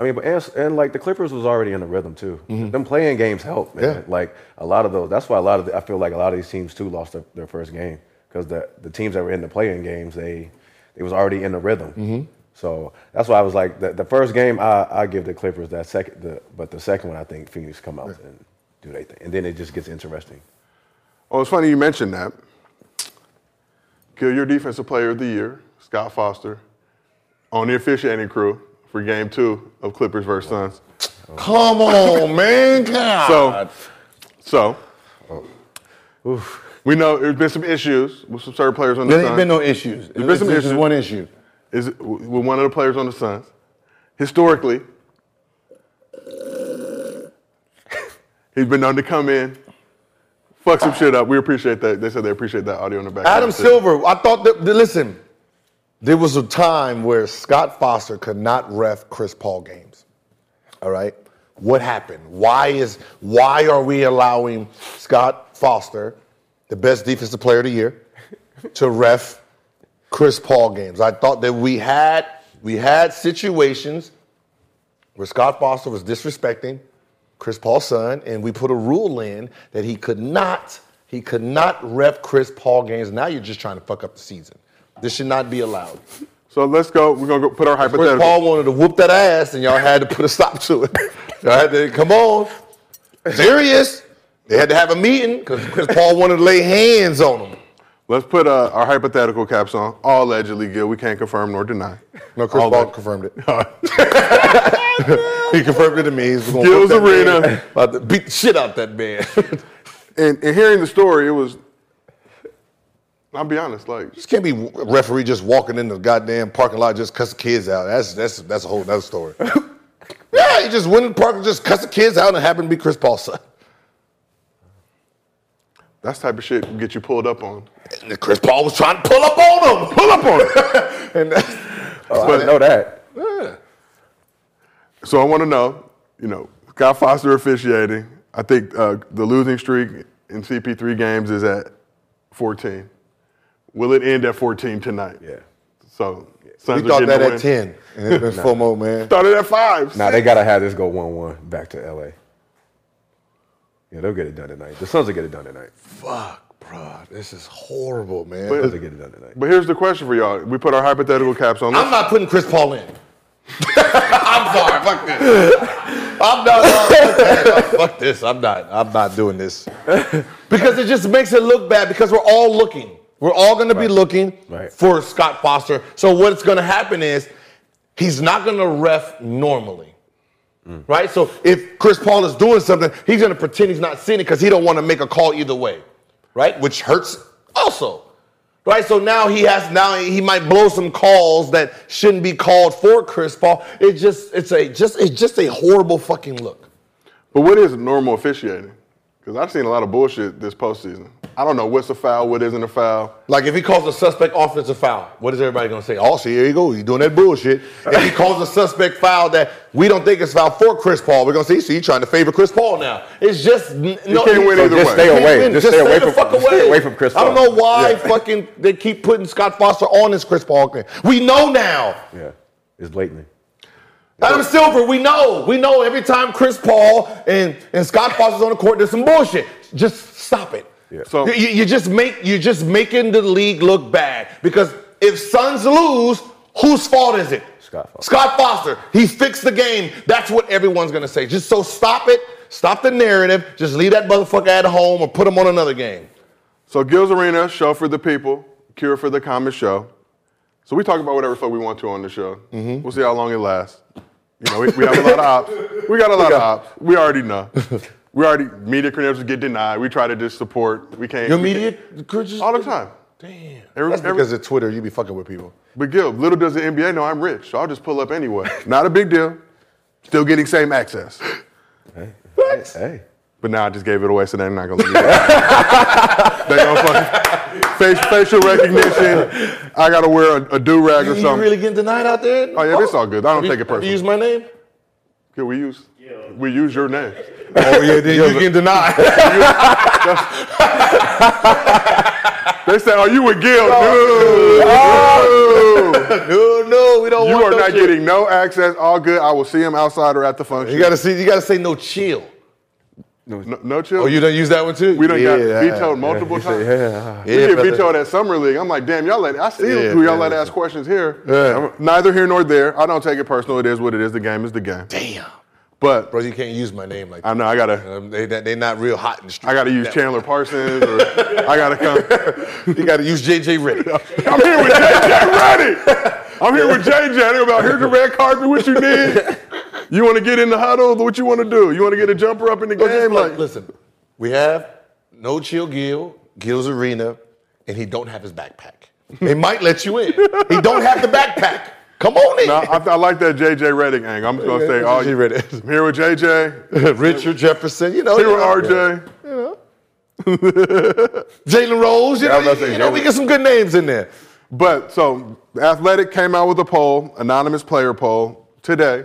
I mean, but and, and like the Clippers was already in the rhythm too. Mm-hmm. Them playing games help, man. Yeah. Like a lot of those. That's why a lot of the, I feel like a lot of these teams too lost their, their first game because the the teams that were in the playing games they they was already in the rhythm. Mm-hmm. So that's why I was like the, the first game I, I give the Clippers that second, the, but the second one I think Phoenix come out and do their thing, and then it just gets interesting. Oh, it's funny you mentioned that. Kill your defensive player of the year, Scott Foster, on the officiating crew for game two of Clippers versus Suns. Come on, man. God. So, so we know there's been some issues with some certain players on the Suns. There ain't Suns. been no issues. There's been some is issues. one issue. Is with one of the players on the Suns. Historically, he's been known to come in, fuck some shit up. We appreciate that. They said they appreciate that audio in the back. Adam Silver, I thought that, that- listen, there was a time where Scott Foster could not ref Chris Paul games. All right? What happened? Why is why are we allowing Scott Foster, the best defensive player of the year, to ref Chris Paul games? I thought that we had we had situations where Scott Foster was disrespecting Chris Paul's son, and we put a rule in that he could not, he could not rep Chris Paul games. Now you're just trying to fuck up the season. This should not be allowed. So let's go. We're gonna go put our hypothetical. Paul wanted to whoop that ass, and y'all had to put a stop to it. Y'all had to come on, serious. They had to have a meeting because Chris Paul wanted to lay hands on him. Let's put uh, our hypothetical caps on. All allegedly, Gil. We can't confirm nor deny. No, Chris All Paul that- confirmed it. he confirmed it to me. He's gonna Gil's Arena. man. About to beat the shit out that man. And, and hearing the story, it was. I'll be honest. Like Just can't be a referee just walking in the goddamn parking lot just cuss the kids out. That's that's that's a whole other story. yeah, he just went in the park and just cuss the kids out and it happened to be Chris Paul's son. that's type of shit get you pulled up on. And Chris Paul was trying to pull up on him. Pull up on him. and that's, Oh, I didn't know that. yeah. So I want to know. You know, Scott Foster officiating. I think uh, the losing streak in CP3 games is at 14. Will it end at 14 tonight? Yeah. So Suns We are thought that at win. 10. And it's been FOMO, man. Started at five. Now they gotta have this go one-one back to LA. Yeah, they'll get it done tonight. The Suns will get it done tonight. Fuck, bro. This is horrible, man. But- Suns will get it done tonight. But here's the question for y'all. We put our hypothetical caps on. I'm not putting Chris Paul in. I'm sorry. Fuck this. I'm not. Fuck, that. fuck this. I'm not. I'm not doing this because it just makes it look bad. Because we're all looking. We're all going to be looking Right. for Scott Foster. So what's going to happen is he's not going to ref normally. Mm. Right? So if Chris Paul is doing something, he's going to pretend he's not seeing it because he don't want to make a call either way. Right? Which hurts also. Right? So now he has now he might blow some calls that shouldn't be called for Chris Paul. It just it's a just it's just a horrible fucking look. But what is normal officiating? Because I've seen a lot of bullshit this postseason. I don't know what's a foul, what isn't a foul. Like if he calls a suspect offensive foul, what is everybody gonna say? Oh, see, here you go, he's doing that bullshit. if he calls a suspect foul that we don't think is foul for Chris Paul, we're gonna say, see, he's trying to favor Chris Paul now. It's just n- no, can't win so either just way. stay away. Just, Just stay, stay away from- fuck just away. stay away from Chris Paul. I don't know why Yeah. fucking they keep putting Scott Foster on this Chris Paul thing. We know now. Yeah, it's blatantly. Adam Silver, we know. We know every time Chris Paul and, and Scott Foster's on the court, there's some bullshit. Just stop it. Yeah. So- you, you just make you're just making the league look bad because if Suns lose, whose fault is it? Scott Foster. Scott Foster. He fixed the game. That's what everyone's gonna say. Just so stop it. Stop the narrative. Just leave that motherfucker at home or put him on another game. So Gil's Arena, show for the people, cure for the common show. So we talk about whatever fuck we want to on the show. Mm-hmm. We'll see how long it lasts. You know, we, we have a lot of ops. We got a lot of ops. We already know. We already media credentials get denied. We try to just support. We can't. Your we media can't- all the time. Damn. Every- That's every- because of Twitter. You be fucking with people. But Gil, little does the NBA know I'm rich, so I'll just pull up anyway. Not a big deal. Still getting same access. Hey, Hey. But now I just gave it away, so they're not gonna let me. they gonna fucking face, facial recognition. I gotta wear a, a do rag or something. You something. really getting denied out there? Oh yeah, it's all good. I don't Have take you- it have you personally. Use my name. Can we use? We use your name. Oh yeah, then you getting denied. They say, "Are you with Gil?" Oh. No. no, no, we don't You want are no not shit. getting no access. All good. I will see him outside or at the function. You gotta see. You gotta say no chill. no, no chill. Oh, you don't use that one too? we done yeah, got vetoed multiple You say, times. yeah. We Yeah, get brother. vetoed at summer league. I'm like, damn, y'all let. I see Yeah, who y'all man. let ask questions here. Yeah. Neither here nor there. I don't take it personal. It is what it is. The game is the game. Damn, But bro, you can't use my name like that. I know I gotta. Um, they they not real hot in the street. I gotta use Chandler Parsons, or I gotta come. You gotta use JJ Redick. I'm here with JJ Ready. I'm here with JJ. They're about here's the red carpet. What you need? You want to get in the huddle? What you want to do? You want to get a jumper up in the just game? like, Like, listen, we have no chill Gil, Gil's Arena, and he don't have his backpack. They might let you in. He don't have the backpack. Come on in. no, I, I like that JJ Redick angle. I'm just gonna say, oh, JJ Redick. I'm here with JJ. Richard Jefferson, you know. Here you with know. RJ. Jalen Rose, you Yeah, know, was about to you, you know we get some good names in there. But so Athletic came out with a poll, anonymous player poll today.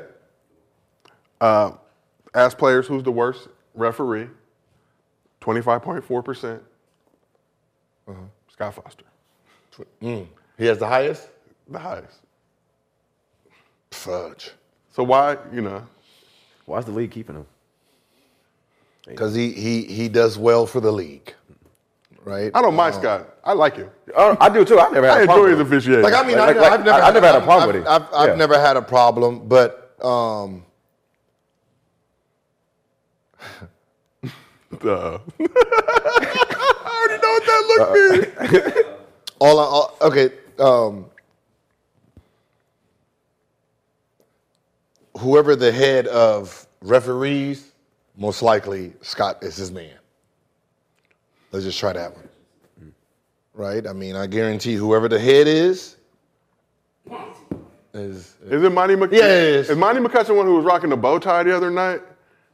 Uh, asked players who's the worst referee. 25.4 percent. Uh-huh. Scott Foster, He has the highest? the highest. Fudge. So why, you know? Why's the league keeping him? Because he, he, he does well for the league. Right? I don't mind Scott. I like him. Oh, I do too. I never had I a problem enjoy his officiating. Like I mean, Like- I, like- I've never, I- I never had a problem I've- with him. I've, I've Yeah. never had a problem, but um, Duh. I already know what that look means. all, I, all okay. Um, whoever the head of referees, most likely Scott is his man. Let's just try that one. Right? I mean, I guarantee whoever the head is, is Is it Monty McCutchen? Is. Monty McCutchen the one who was rocking the bow tie the other night?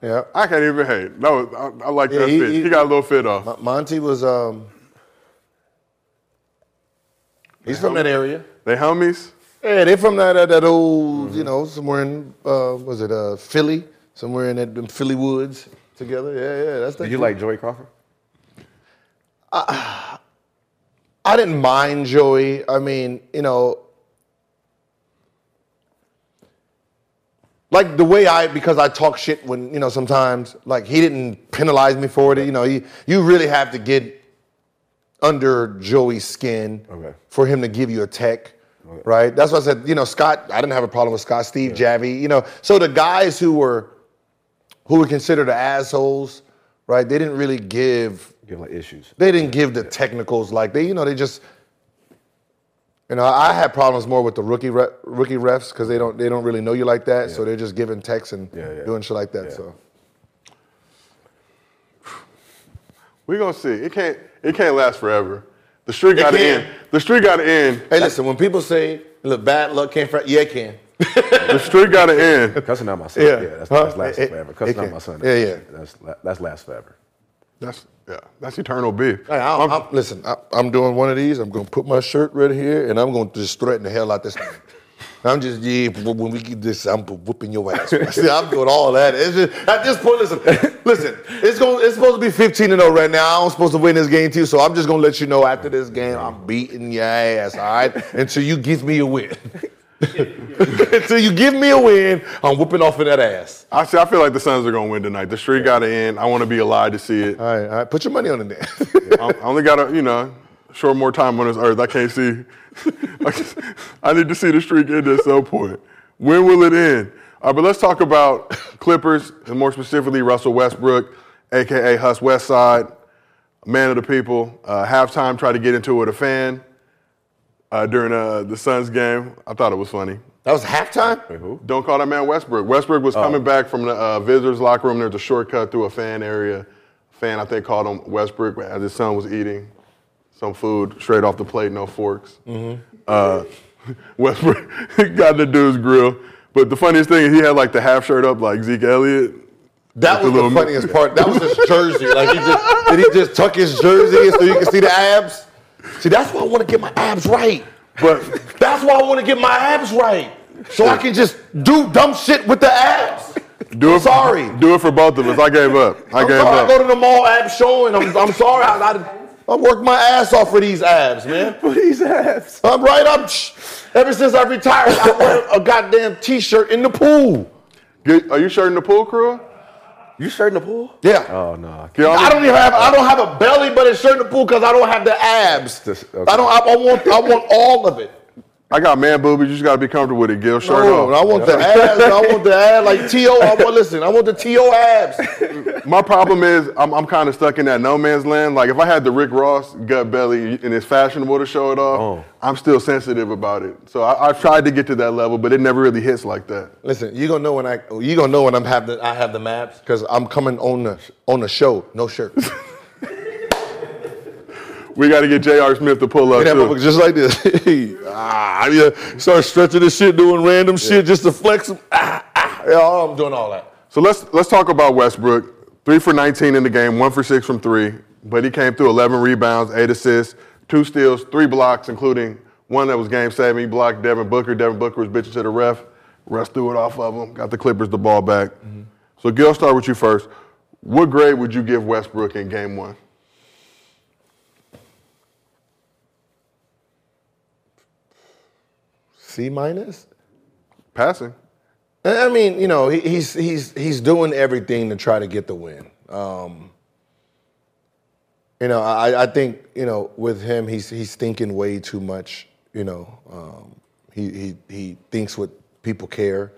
yeah. I can't even hate. No, I, I like Yeah, that he- fit. he- He, got a little fit off. Monty was um, he's from that area. They homies. Yeah, they're from that that, that old, you know, somewhere in uh, was it uh, Philly, somewhere in that them Philly woods together. Yeah, yeah, that's that. Do you like Joey Crawford? I didn't mind Joey. I mean, you know, like the way I because I talk shit when you know sometimes like he didn't penalize me for it. You know, you you really have to get under Joey's skin Okay. for him to give you a tech. Right. That's why I said, you know, Scott, I didn't have a problem with Scott, Steve Javie, you know. So the guys who were who were considered the assholes, right, they didn't really give give like issues. they didn't give the technicals like they, you know, they just. You know, I had problems more with the rookie re- rookie refs because they don't they don't really know you like that, so they're just giving texts and Yeah, yeah. doing shit like that. Yeah. So we're gonna see. It can't. It can't last forever. The street got to end. The street got to end. hey, listen, when people say look bad luck came from yeah, it can. The street got to end. Cussing out my son. Yeah. Yeah, that's, Huh? that's lasting It- forever. Cussing out my son. Yeah, yeah. That's that's last forever. That's yeah, that's eternal beef. Hey, I'm, I'm- listen, I, I'm doing one of these. I'm gonna put my shirt right here, and I'm gonna just threaten the hell out this. I'm just yeah. When we get this, I'm whooping your ass. See, I'm doing all that. It's just, at this point, listen, listen. It's going. It's supposed to be 15 and 0 right now. I'm supposed to win this game too. So I'm just gonna let you know after this game, I'm beating your ass. All right, until you give me a win. until you give me a win, I'm whooping off of that ass. I see. I feel like the Suns are gonna win tonight. The streak got to end. I want to be alive to see it. All right, all right. Put your money on it then. I only got a, you know, short more time on this earth. I can't see. I need to see the streak end at some point. When will it end? But let's talk about Clippers, and more specifically Russell Westbrook, aka Hus Westside, man of the people. Uh, halftime, tried to get into it with a fan uh, during uh, the Suns game. I thought it was funny. That was halftime. who? Don't call that man Westbrick. Westbrook was coming back from the uh, visitors' locker room. There's a shortcut through a fan area. Fan, I think, called him Westbrick as his son was eating some food straight off the plate, no forks. Uh, Westbrook got the dude's grill. But the funniest thing is he had like the half shirt up like Zeke Elliott. That was the the funniest part. That was his jersey. Like he just did he just tuck his jersey so you can see the abs? See, that's why I want to get my abs right. But That's why I want to get my abs right. So I can just do dumb shit with the abs. do it. sorry. Do it for both of us. I gave up. I I'm gave sorry I go to the mall abs showing. I'm, I'm sorry. I, I, I worked my ass off for these abs, man. For these abs. I'm right. I'm ever since I retired, I wear a goddamn t-shirt in the pool. Get- are you shirting the pool crew? You shirt in the pool? Yeah. Oh no. Get all I don't even have. I don't have a belly, but it's shirt in the pool because I don't have the abs. Just- okay. I don't. I, I want. I want all of it. I got man boobies. You just got to be comfortable with it. Gil, shirt No, off. I want the abs. I want the abs like To. I want listen. I want the To abs. My problem is I'm, I'm kind of stuck in that no man's land. Like if I had the Rick Ross gut belly and it's fashionable to show it off, Oh. I'm still sensitive about it. So I, I've tried to get to that level, but it never really hits like that. Listen, you gonna know when I. You gonna know when I'm have the. I have the maps because I'm coming on the on the show. No shirt. We got to get J.R. Smith to pull up too. just like this. ah, yeah. Start stretching this shit, doing random shit just to flex him. Ah, ah. Yeah, I'm doing all that. So let's let's talk about Westbrook. Three for 19 in the game, one for six from three, but he came through 11 rebounds, eight assists, two steals, three blocks, including one that was game seven. He blocked Devin Booker. Devin Booker was bitching to the ref. Russ threw it off of him. Got the Clippers the ball back. So Gil, start with you first. What grade would you give Westbrook in game one? C minus. Passing. I mean, you know, he's he's he's doing everything to try to get the win. Um, you know, I, I think you know with him, he's he's thinking way too much. You know, um, he he he thinks what people care.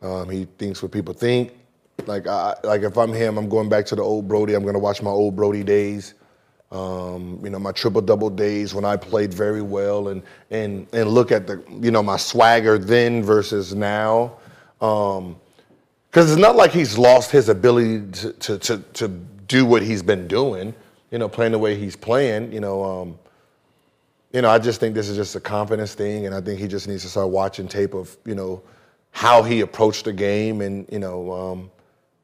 Um, he thinks what people think. Like I like if I'm him, I'm going back to the old Brody. I'm going to watch my old Brody days. Um, you know, my triple double days when I played very well and and and look at the you know my swagger then versus now. Um, because it's not like he's lost his ability to, to, to, to do what he's been doing, you know, playing the way he's playing. You know, um, you know, I just think this is just a confidence thing, and I think he just needs to start watching tape of, you know, how he approached the game, and you know, um,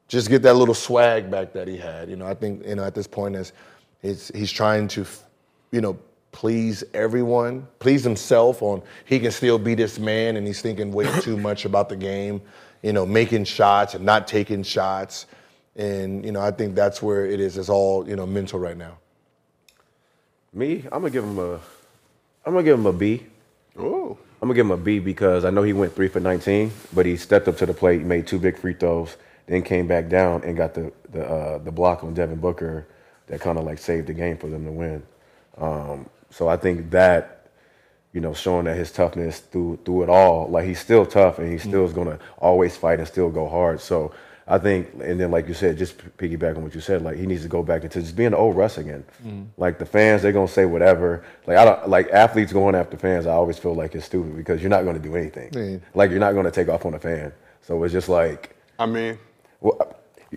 just get that little swag back that he had. You know, I think you know at this point is, it's, he's trying to, you know, please everyone, please himself on he can still be this man, and he's thinking way too much about the game. You know, making shots and not taking shots, and you know, I think that's where it is. It's all you know mental right now. Me, I'm gonna give him a, I'm gonna give him a B. Oh. I'm gonna give him a B because I know he went three for 19, but he stepped up to the plate, made two big free throws, then came back down and got the the uh, the block on Devin Booker that kind of like saved the game for them to win. Um, so I think that, you know, showing that his toughness through through it all, like he's still tough and he mm. still is gonna always fight and still go hard. So I think, and then like you said, just piggyback on what you said, like he needs to go back into just being the old Russ again. Mm. Like the fans, they're gonna say whatever. Like I don't like athletes going after fans. I always feel like it's stupid because you're not gonna do anything. Yeah. Like you're not gonna take off on a fan. So it's just like, I mean, well, uh,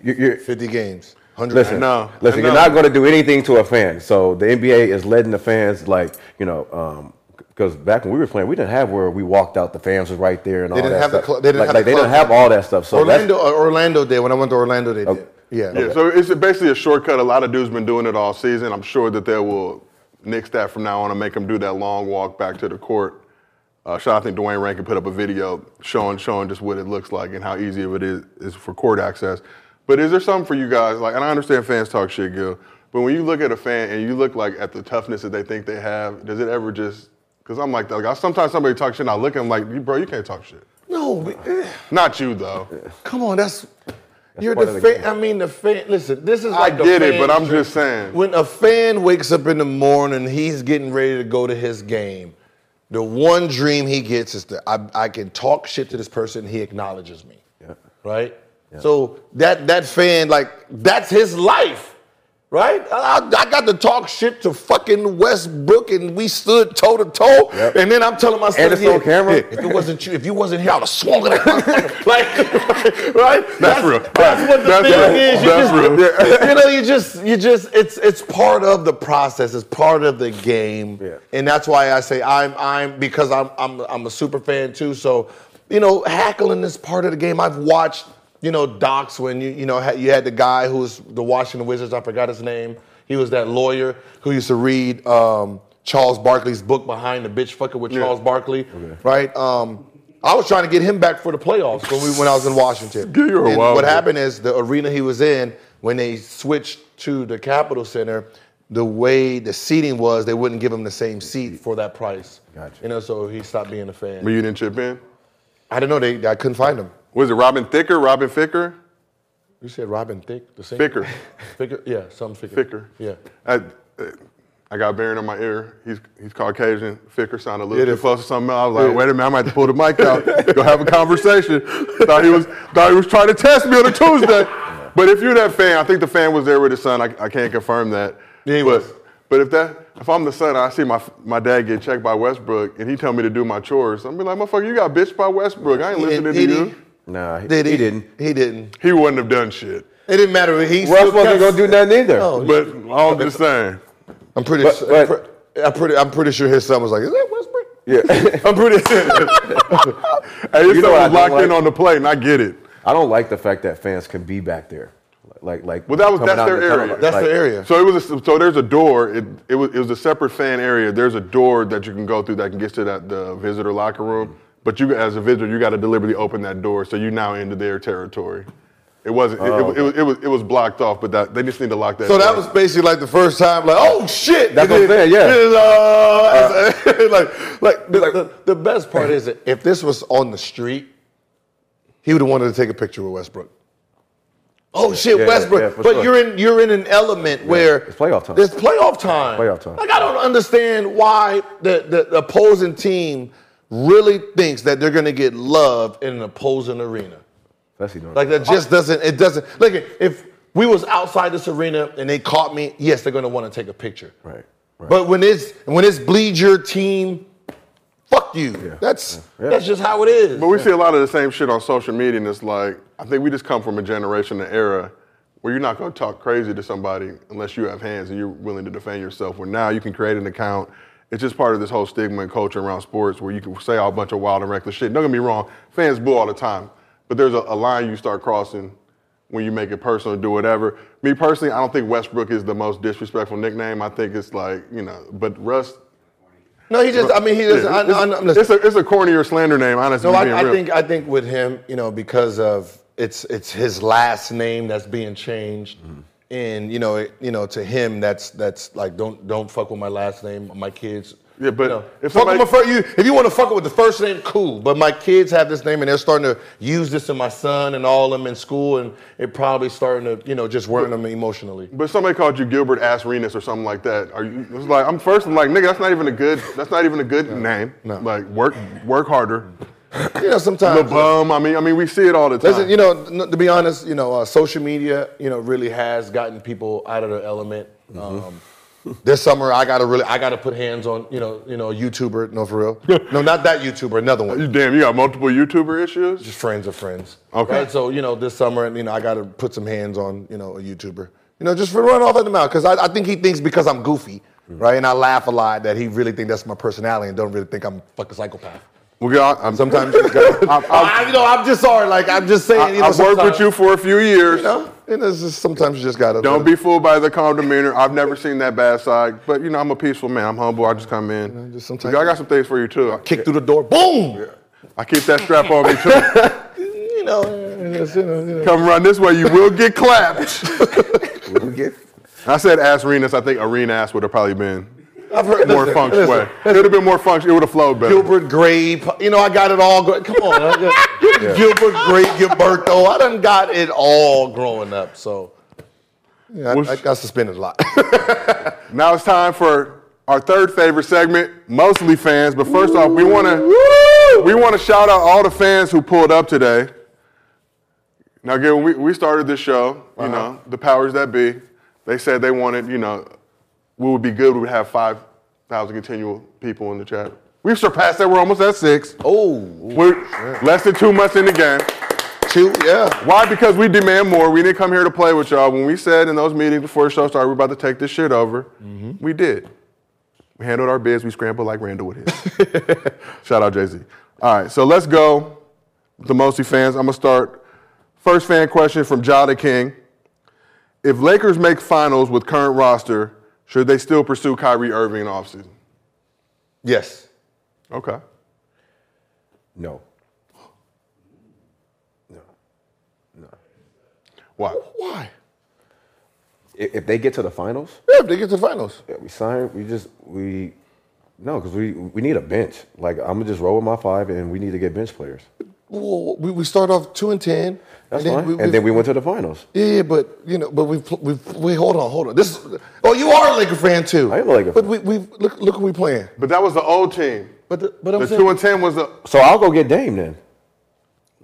you- you're, 50 games, 100. Listen, I know, listen, I you're not going to do anything to a fan. So the NBA is letting the fans, like, you know, because back when we were playing, we didn't have where we walked out, the fans was right there and all didn't that have the cl- they didn't like, have like, the they didn't club. have all that stuff. So Orlando, that's- uh, Orlando did when I went to Orlando. They did. Yeah. Yeah, so it's basically a shortcut. A lot of dudes been doing it all season. I'm sure that they will nix that from now on and make them do that long walk back to the court. Uh, shout out, I think Duane Rankin put up a video showing showing just what it looks like and how easy of it is, is for court access. But is there something for you guys? Like, and I understand fans talk shit, Gil. But when you look at a fan and you look like at the toughness that they think they have, does it ever just? Because I'm like, that. like I, sometimes somebody talks shit and I look at them like, bro, you can't talk shit. No, but, eh, Not you though. come on, that's. you're the of fan. I mean, the fan. Listen, this is I like the get it, but I'm trip. just saying. When a fan wakes up in the morning, he's getting ready to go to his game. The one dream he gets is that I, I can talk shit to this person. He acknowledges me, Yeah. right? So that that fan, like, that's his life, right? I, I got to talk shit to fucking Westbrook, and we stood toe to toe. Yep. And then I'm telling myself, And it's on camera. if it wasn't you, if you wasn't here, I'd have swung it. like, right? That's, real. That's what the That's thing real. is. You That's just, real. you know, you just, you just, it's, it's part of the process. It's part of the game, Yeah. and that's why I say I'm, I'm because I'm, I'm, I'm a super fan too. So, you know, hackling is part of the game. I've watched, you know, docs when you, you know, you had the guy who was the Washington Wizards. I forgot his name. He was that lawyer who used to read um, Charles Barkley's book Behind the Bitch Fucker with Yeah. Charles Barkley, right? Um, I was trying to get him back for the playoffs when we when I was in Washington. You're a And wild what boy. happened is the arena he was in when they switched to the Capitol Center, the way the seating was, they wouldn't give him the same seat for that price. Gotcha. You know, so he stopped being a fan. But you didn't chip in. I don't know. They I couldn't find him. Was it Robin Thicker? Robin Ficker? You said Robin Thicke, the singer. Ficker. Ficker, yeah, some Ficker. Ficker. Yeah. I, I got Baron in my ear. He's he's Caucasian. Ficker sounded a little Yeah, too close to something. I was like, wait a minute, I might have to pull the mic out, go have a conversation. thought he was thought he was trying to test me on a Tuesday. But if you're that fan, I think the fan was there with his son. I, I can't confirm that. Yeah, he but, was. But if that if I'm the son, I see my my dad get checked by Westbrook, and he tell me to do my chores. I'm be like, motherfucker, you got bitched by Westbrook. I ain't listening to you. Didn't- Nah, he, Did he? he didn't. He didn't. He wouldn't have done shit. It didn't matter. If he Russ wasn't gonna do nothing either. No, But all the same. I'm pretty. But- su- but- I'm pretty. I'm pretty sure his son was like, "Is that Westbrook?" Yeah. I'm pretty. Hey, this You know what I son was locked don't in like? on the plate, and I get it. I don't like the fact that fans can be back there. Like, like. Well, that was- coming that's out their the tunnel, area. That's like- the area. So it was a, so there's a door. It, it was it was a separate fan area. There's a door that you can go through that can get to that the visitor locker room. But you as a visitor, you got to deliberately open that door, so you now into their territory. It wasn't. It, it, was- it, was, it was it was blocked off, but that they just need to lock that. So that was basically like the first time, like, oh shit. That's And what I'm saying, yeah. then, uh, like, like, the, the, the best part is that if this was on the street, he would have wanted to take a picture with Westbrook. Oh shit, yeah, Westbrook! yeah, for but sure. you're in you're in an element where it's playoff time. There's playoff time. Playoff time. Like I don't understand why the, the, the opposing team really thinks that they're going to get love in an opposing arena. Especially during- Like that just doesn't. It doesn't. Look, if we was outside this arena and they caught me, yes, they're gonna want to take a picture. Right. right. But when it's when it's bleed your team, fuck you. That's Yeah. that's just how it is. But we see a lot of the same shit on social media, and it's like I think we just come from a generation, an era where you're not going to talk crazy to somebody unless you have hands and you're willing to defend yourself. Where now you can create an account. It's just part of this whole stigma and culture around sports where you can say all a bunch of wild and reckless shit. Don't get me wrong, fans boo all the time, but there's a, a line you start crossing when you make it personal, do whatever. Me personally, I don't think Westbrick is the most disrespectful nickname. I think it's like you know, but Russ. no, he just. I mean, he just. Yeah, I, it's, I, it's a it's a cornier slander name, honestly. no, I, I think I think with him, you know, because of it's it's his last name that's being changed, Mm-hmm. And you know, it, you know, to him that's that's like don't don't fuck with my last name, my kids. Yeah, but you know, if fuck somebody- with my fir- you, if you want to fuck with the first name, cool. But my kids have this name, and they're starting to use this in my son and all of them in school, and it probably starting to you know just worrying them emotionally. But somebody called you Gilbert Asrenus or something like that. Are you? It's like I'm first. I'm like nigga. That's not even a good. That's not even a good name. no. Like work work harder. You know, sometimes The bum. I mean, I mean, we see it all the time. Listen, you know, n- to be honest, you know, uh, social media, you know, really has gotten people out of their element. Um, this summer, I gotta really, I gotta put hands on, you know, you know, YouTuber. No, for real. no, not that YouTuber. Another you one. damn. You got multiple YouTuber issues. Just friends of friends. Okay. Right? So you know, this summer, you know, I gotta put some hands on, you know, a YouTuber. You know, just for run off at the mouth because I, I think he thinks because I'm goofy, right, and I laugh a lot that he really think that's my personality and don't really think I'm a fucking psychopath. Well, God, I'm, um, Sometimes, you, I've, I've, I, you know, I'm just sorry. Like I'm just saying, you know, I've worked with you for a few years, You know? And it's just sometimes you just gotta Don't be fooled by the calm demeanor. I've never seen that bad side, but you know I'm a peaceful man. I'm humble. I just come in. just sometimes- I got some things for you too. I kick through the door, boom. I keep that strap on me too. You know, you know, you know. Come run this way, you will get clapped. We'll get- I said ass arenas. I think arena ass would have probably been I've heard more listen, function listen, way. It would have been more function. It would have flowed better. Gilbert Grape, you know, I got it all. Go- Come on, I got- Gilbert Grape, Gilberto. I done got it all growing up. So, yeah, I, What's- I got suspended a lot. Now it's time for our third favorite segment, mostly fans. But first off, we want to we want to shout out all the fans who pulled up today. Now, again, we, we started this show, you uh-huh. know, the powers that be, they said they wanted, you know, we would be good. We would have five thousand continual people in the chat. We've surpassed that. We're almost at six. oh, We're less than two months in the game. two, yeah. Why? Because we demand more. We didn't come here to play with y'all. When we said in those meetings before the show started, we're about to take this shit over, mm-hmm. we did. We handled our biz. We scrambled like Randall would hit. Shout out Jay Z. All right, so let's go. The mostly fans. I'm gonna start. First fan question from Jada King. If Lakers make finals with current roster, should they still pursue Kyrie Irving in the offseason? Yes. Okay. No. No. No. Why? Why? If, if they get to the finals, Yeah, if they get to the finals. yeah, we sign. We just we no, because we we need a bench. Like I'm gonna just roll with my five, and we need to get bench players. Well, we, we start off two and ten. That's and fine. and then we went to the finals. Yeah, yeah, but you know, but we've we've wait, hold on, hold on. This is oh, you are a Laker fan too. I am a Laker fan. But fan. we we look look who we playing. But that was the old team. But the, but I'm The saying, two and ten was the. So I'll go get Dame then.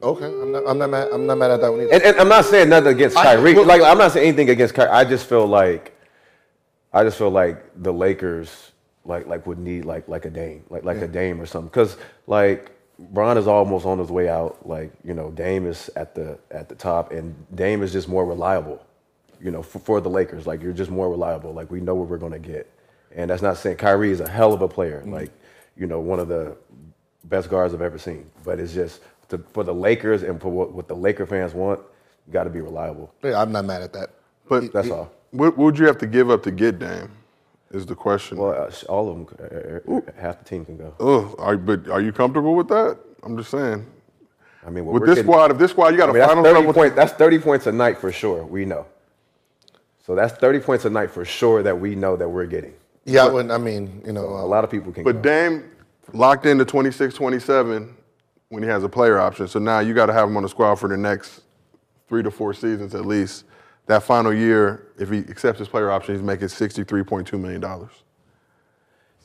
okay, I'm not I'm not mad I'm not mad at that one either. And, and I'm not saying nothing against I- Kyrie. well- like I'm not saying anything against Kyrie. I just feel like, I just feel like the Lakers like like would need like like a Dame, like like a Dame or something. Because like Bron is almost on his way out. Like you know Dame is at the at the top, and Dame is just more reliable. You know for, for the Lakers, like you're just more reliable. Like we know what we're gonna get, and that's not saying Kyrie is a hell of a player. Mm-hmm. Like you know one of the best guards I've ever seen. But it's just to, for the Lakers and for what, what the Laker fans want, you got to be reliable. Yeah, I'm not mad at that. But That's all. What, what would you have to give up to get Dame? Is the question. Well, uh, all of them, uh, uh, half the team can go. Ugh, are, but are you comfortable with that? I'm just saying. I mean, With this getting- squad, if this squad, you got I a mean, that's final 30 trouble. point, That's 30 points a night for sure. We know. So that's 30 points a night for sure that we know that we're getting. Yeah, I wouldn't- I mean, you know, A lot of people can But go. Dame locked into 26, 27 when he has a player option. So now you got to have him on the squad for the next three to four seasons at least. That final year, if he accepts his player option, he's making $63.2 million.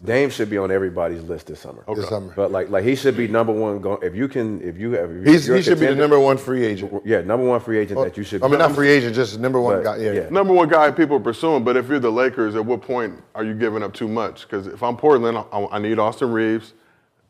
Dame should be on everybody's list this summer. this summer. But like, like he should be number one. Go, if you can, if you have, if He's, he should be the number one free agent. Yeah, number one free agent that you should. I mean, not free agent, just number one But, guy. Yeah, yeah. Number one guy people are pursuing, but if you're the Lakers, at what point are you giving up too much? Because if I'm Portland, I, I need Austin Reaves.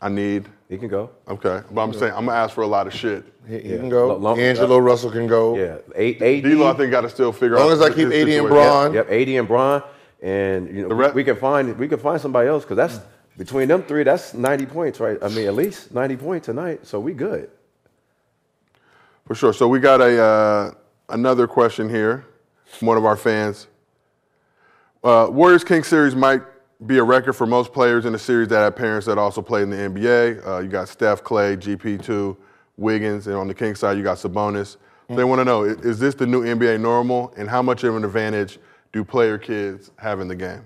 I need, He can go. okay, but I'm saying I'm going to ask for a lot of shit. He, he Yeah. can go. Lo- long- Angelo Russell can go. Yeah, eight, eight. D-Lo, I think, got to still figure As out. long as I his keep 80 and situation. Bron. Yep, 80 and Bron, and you know The we can find we can find somebody else because that's between them three. That's 90 points, right? I mean, at least 90 points tonight. So we good. For sure. So we got a uh, another question here from one of our fans. Uh, Warriors King series might be a record for most players in the series that have parents that also played in the NBA. Uh, you got Steph, Klay, GP2, Wiggins, and on the King side you got Sabonis. So they want to know: Is this the new NBA normal, and how much of an advantage do player kids have in the game?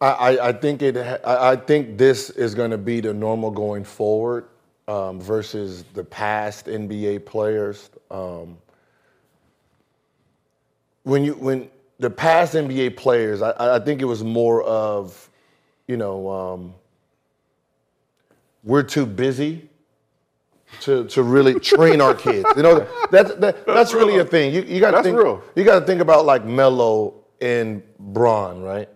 I, I, I think it. I, I think this is going to be the normal going forward um, versus the past NBA players. Um, when you when the past NBA players, I, I think it was more of, you know, um, we're too busy to, to really train our kids. You know, that, that, that's really a thing. You, you got to That's think. real. You got to think about like Melo and Bron, right?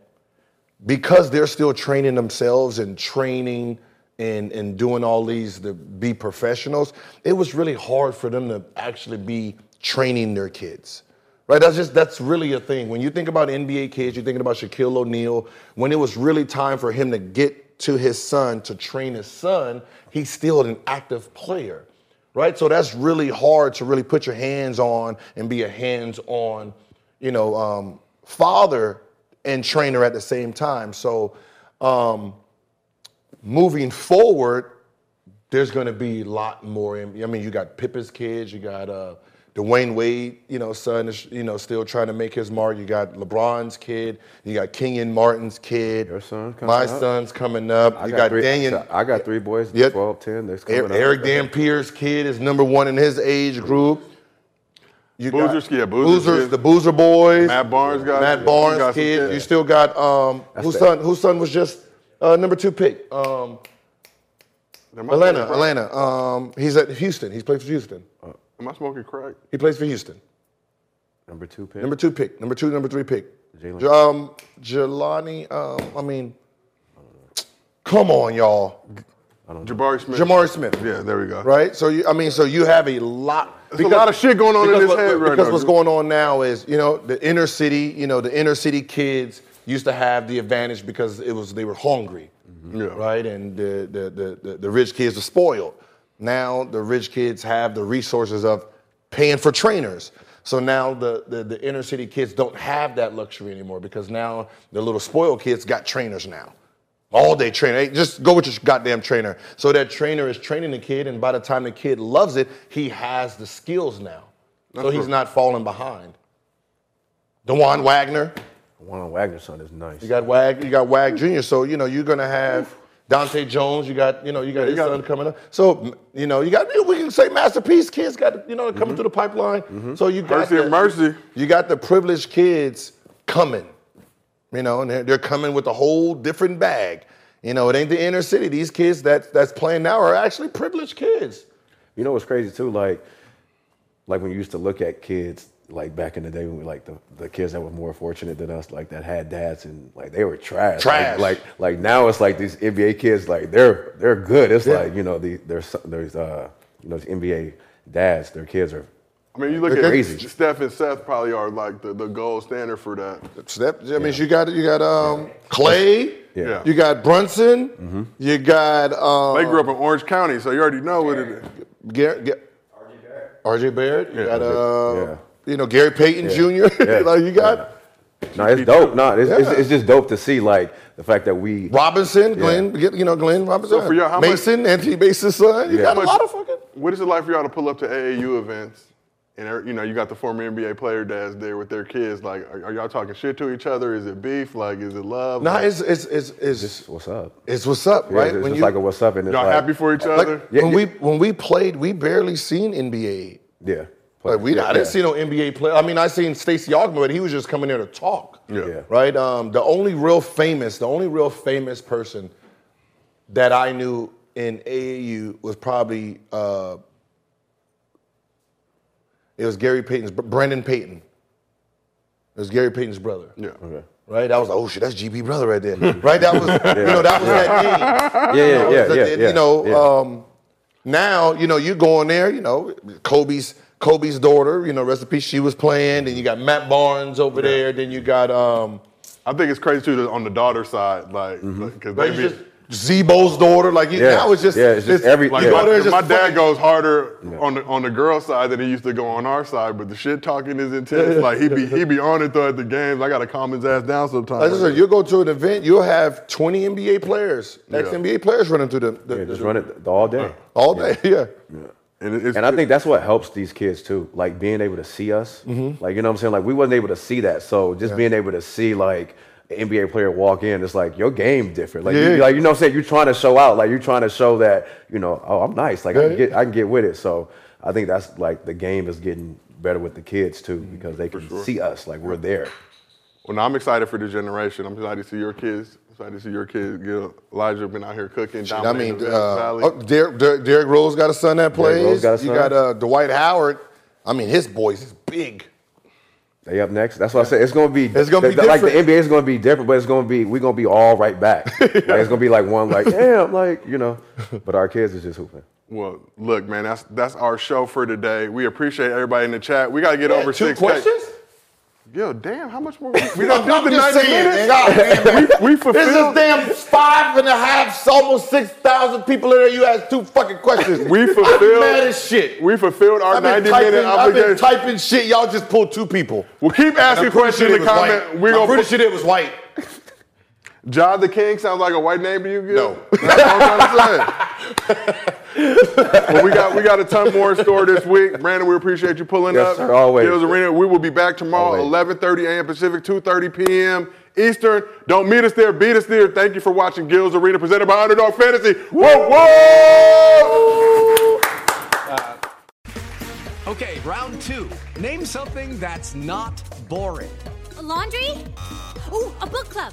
Because they're still training themselves and training and, and doing all these to be professionals. It was really hard for them to actually be training their kids. Right, that's just that's really a thing. When you think about NBA kids, you're thinking about Shaquille O'Neal. When it was really time for him to get to his son to train his son, he's still an active player. right? So that's really hard to really put your hands on and be a hands-on, you know, um, father and trainer at the same time. So um, moving forward, there's going to be a lot more. I mean, you got Pippen's kids, you got uh, Dwyane Wade, you know, son is you know still trying to make his mark. You got LeBron's kid, you got Kenyon Martin's kid. Your son, my up. son's coming up. I you got got, three- Daniel. I got three boys, Yep. 12, 10, that's Er- coming up. Erick Dampier's kid is number one in his age group. You Boozer's- got yeah, Boozer's Boozers, the Boozer boys. Matt Barnes got- Matt Barnes got some kid. You still got um, That's whose the- son? Whose son was just uh, number two pick? Um, Am I Atlanta. Atlanta. Um, he's at Houston. He's played for Houston. Am I smoking crack? He plays for Houston. Number two pick. Number two pick. Number two, number three pick. Jalen. Um, Jelani. Um, I mean, come on, y'all. I don't know. Jabari Smith. Jamari Smith. Yeah, there we go. Right. So you, I mean, so you have a lot. There's a lot of shit going on in because his what- head right Because now, what's going on now is, you know, the inner city. You know, the inner city kids used to have the advantage because it was they were hungry, Yeah. right? And the the, the the the rich kids were spoiled. Now the rich kids have the resources of paying for trainers. So now the, the, the inner city kids don't have that luxury anymore because now the little spoiled kids got trainers now. All day trainer. Hey, just go with your goddamn trainer. So that trainer is training the kid, and by the time the kid loves it, he has the skills now. so That's he's true. not falling behind. Dajuan Wagner. Juan Wagner's son is nice. You got Wag, you got Wag Jr. So you know you're gonna have Dahntay Jones. You got you know you got his son coming up. So you know you got we can say masterpiece kids got you know coming mm-hmm. through the pipeline. Mm-hmm. So you got Mercy and the- Mercy. You got the privileged kids coming. You know, and they're, they're coming with a whole different bag. You know, it ain't the inner city. These kids that that's playing now are actually privileged kids. You know what's crazy too? Like, like when you used to look at kids, like back in the day when we like the, the kids that were more fortunate than us, like that had dads and like they were trash. Trash. Like like, like now it's like these NBA kids, like they're they're good. It's Yeah. like you know the there's there's uh you know these NBA dads, their kids are. I mean, you look They're at crazy. Steph and Seth probably are like the, the gold standard for that. Steph, I mean, you got you got um, Klay. Yeah. You got Brunson. Mm-hmm. You got um, They grew up in Orange County, so you already know what it is. Gar- Gar- RJ Barrett. You Yeah. got uh, Yeah. You know Gary Payton Yeah. Jr. Yeah. like you got No, it's dope. No, it's, it's, Yeah. it's just dope to see like the fact that we. Robinson, Glenn. get- You know Glenn Robinson. So for y'all, how much- Mason, Anthony Mason's son. You Yeah. got How a lot of fucking. What is it like for y'all to pull up to AAU events? And er- you know, you got the former NBA player dads there with their kids. Like, are, are y'all talking shit to each other? Is it beef? Like, is it love? Nah, Like, it's it's it's it's, Just what's up? it's what's up, Yeah, right? It's just like a what's up, and it's y'all like, happy for each like, other? Yeah, when yeah. we when we played, we barely seen NBA. Yeah. Like we, yeah, I didn't yeah. see no NBA player. I mean, I seen Stacey Augmon, but he was just coming there to talk. Yeah. Yeah. Right. Um, the only real famous, the only real famous person that I knew in AAU was probably uh, it was Gary Payton's Brandon Payton. It was Gary Payton's brother. Yeah. Okay. Right. That was like, oh shit, that's GB brother right there. right. That was you know that was that name. Yeah, yeah, That yeah, was the- yeah, You know. yeah. Um, now you know you're going there. You know Kobe's Kobe's daughter. You know rest in peace. She was playing. Then you got Matt Barnes over there. Then you got um, I think it's crazy too that on the daughter side, like, because like they be, just Zebo's daughter. Like you, Yeah. now it's just Yeah, it's just every- like you yeah. go there, my, it's my dad goes harder on the on the girl side than he used to go on our side, but the shit talking is intense. Like he be he be on it though at the games. I gotta calm his ass down sometimes. Like I said, you'll go to an event, you'll have 20 NBA players, ex NBA players running through the, the, Yeah, the- just run it all day. all day. Yeah. and, And I think that's what helps these kids too, like being able to see us. Mm-hmm. Like you know what I'm saying? Like we wasn't able to see that, so just being able to see like an NBA player walk in, it's like your game different. Like, Yeah. you, like you know what I'm saying? You're trying to show out, like you're trying to show that you know, oh, I'm nice. Like I can get, I can get with it. So I think that's like the game is getting better with the kids too because they can see us, like we're there. Well, no, I'm excited for the generation. I'm excited to see your kids. Excited to see your kids. Gil, Elijah been out here cooking. I mean, the uh, oh, Derrick, Derrick, Derrick Rose got a son that plays. Rose got a You got uh, Dwight Howard. I mean, his boys is big. They up next. That's what I said. It's gonna be. It's gonna be the- like the. NBA is gonna be different, but it's gonna be we're gonna be all right back. like it's gonna be like one like damn, like you know. But our kids is just hooping. Well, look, man, that's that's our show for today. We appreciate everybody in the chat. We got to get over two six. questions? Yo, damn, how much more? We, we done I'm did the 90 saying, minutes. God damn, man. we This is damn five and a half, almost six thousand people in there. You asked two fucking questions. We I'm fulfilled. mad as shit. We fulfilled our 90 typing, minute I've been typing shit. Y'all just pulled two people. Well, keep asking questions in the comment. We're I'm gonna pretty put, sure it was white. John the King sounds like a white name to you, Gil? No. That's what I'm trying to say. well, we got we got a ton more in store this week. Brandon, we appreciate you pulling Yes, up. sir, always. Gil's Arena. We will be back tomorrow, Always. 11:30 a.m. Pacific, 2:30 p.m. Eastern. Don't meet us there, beat us there. Thank you for watching Gil's Arena, presented by Underdog Fantasy. Whoa, whoa! Uh, okay, round two. Name something that's not boring. A laundry? Ooh, a book club.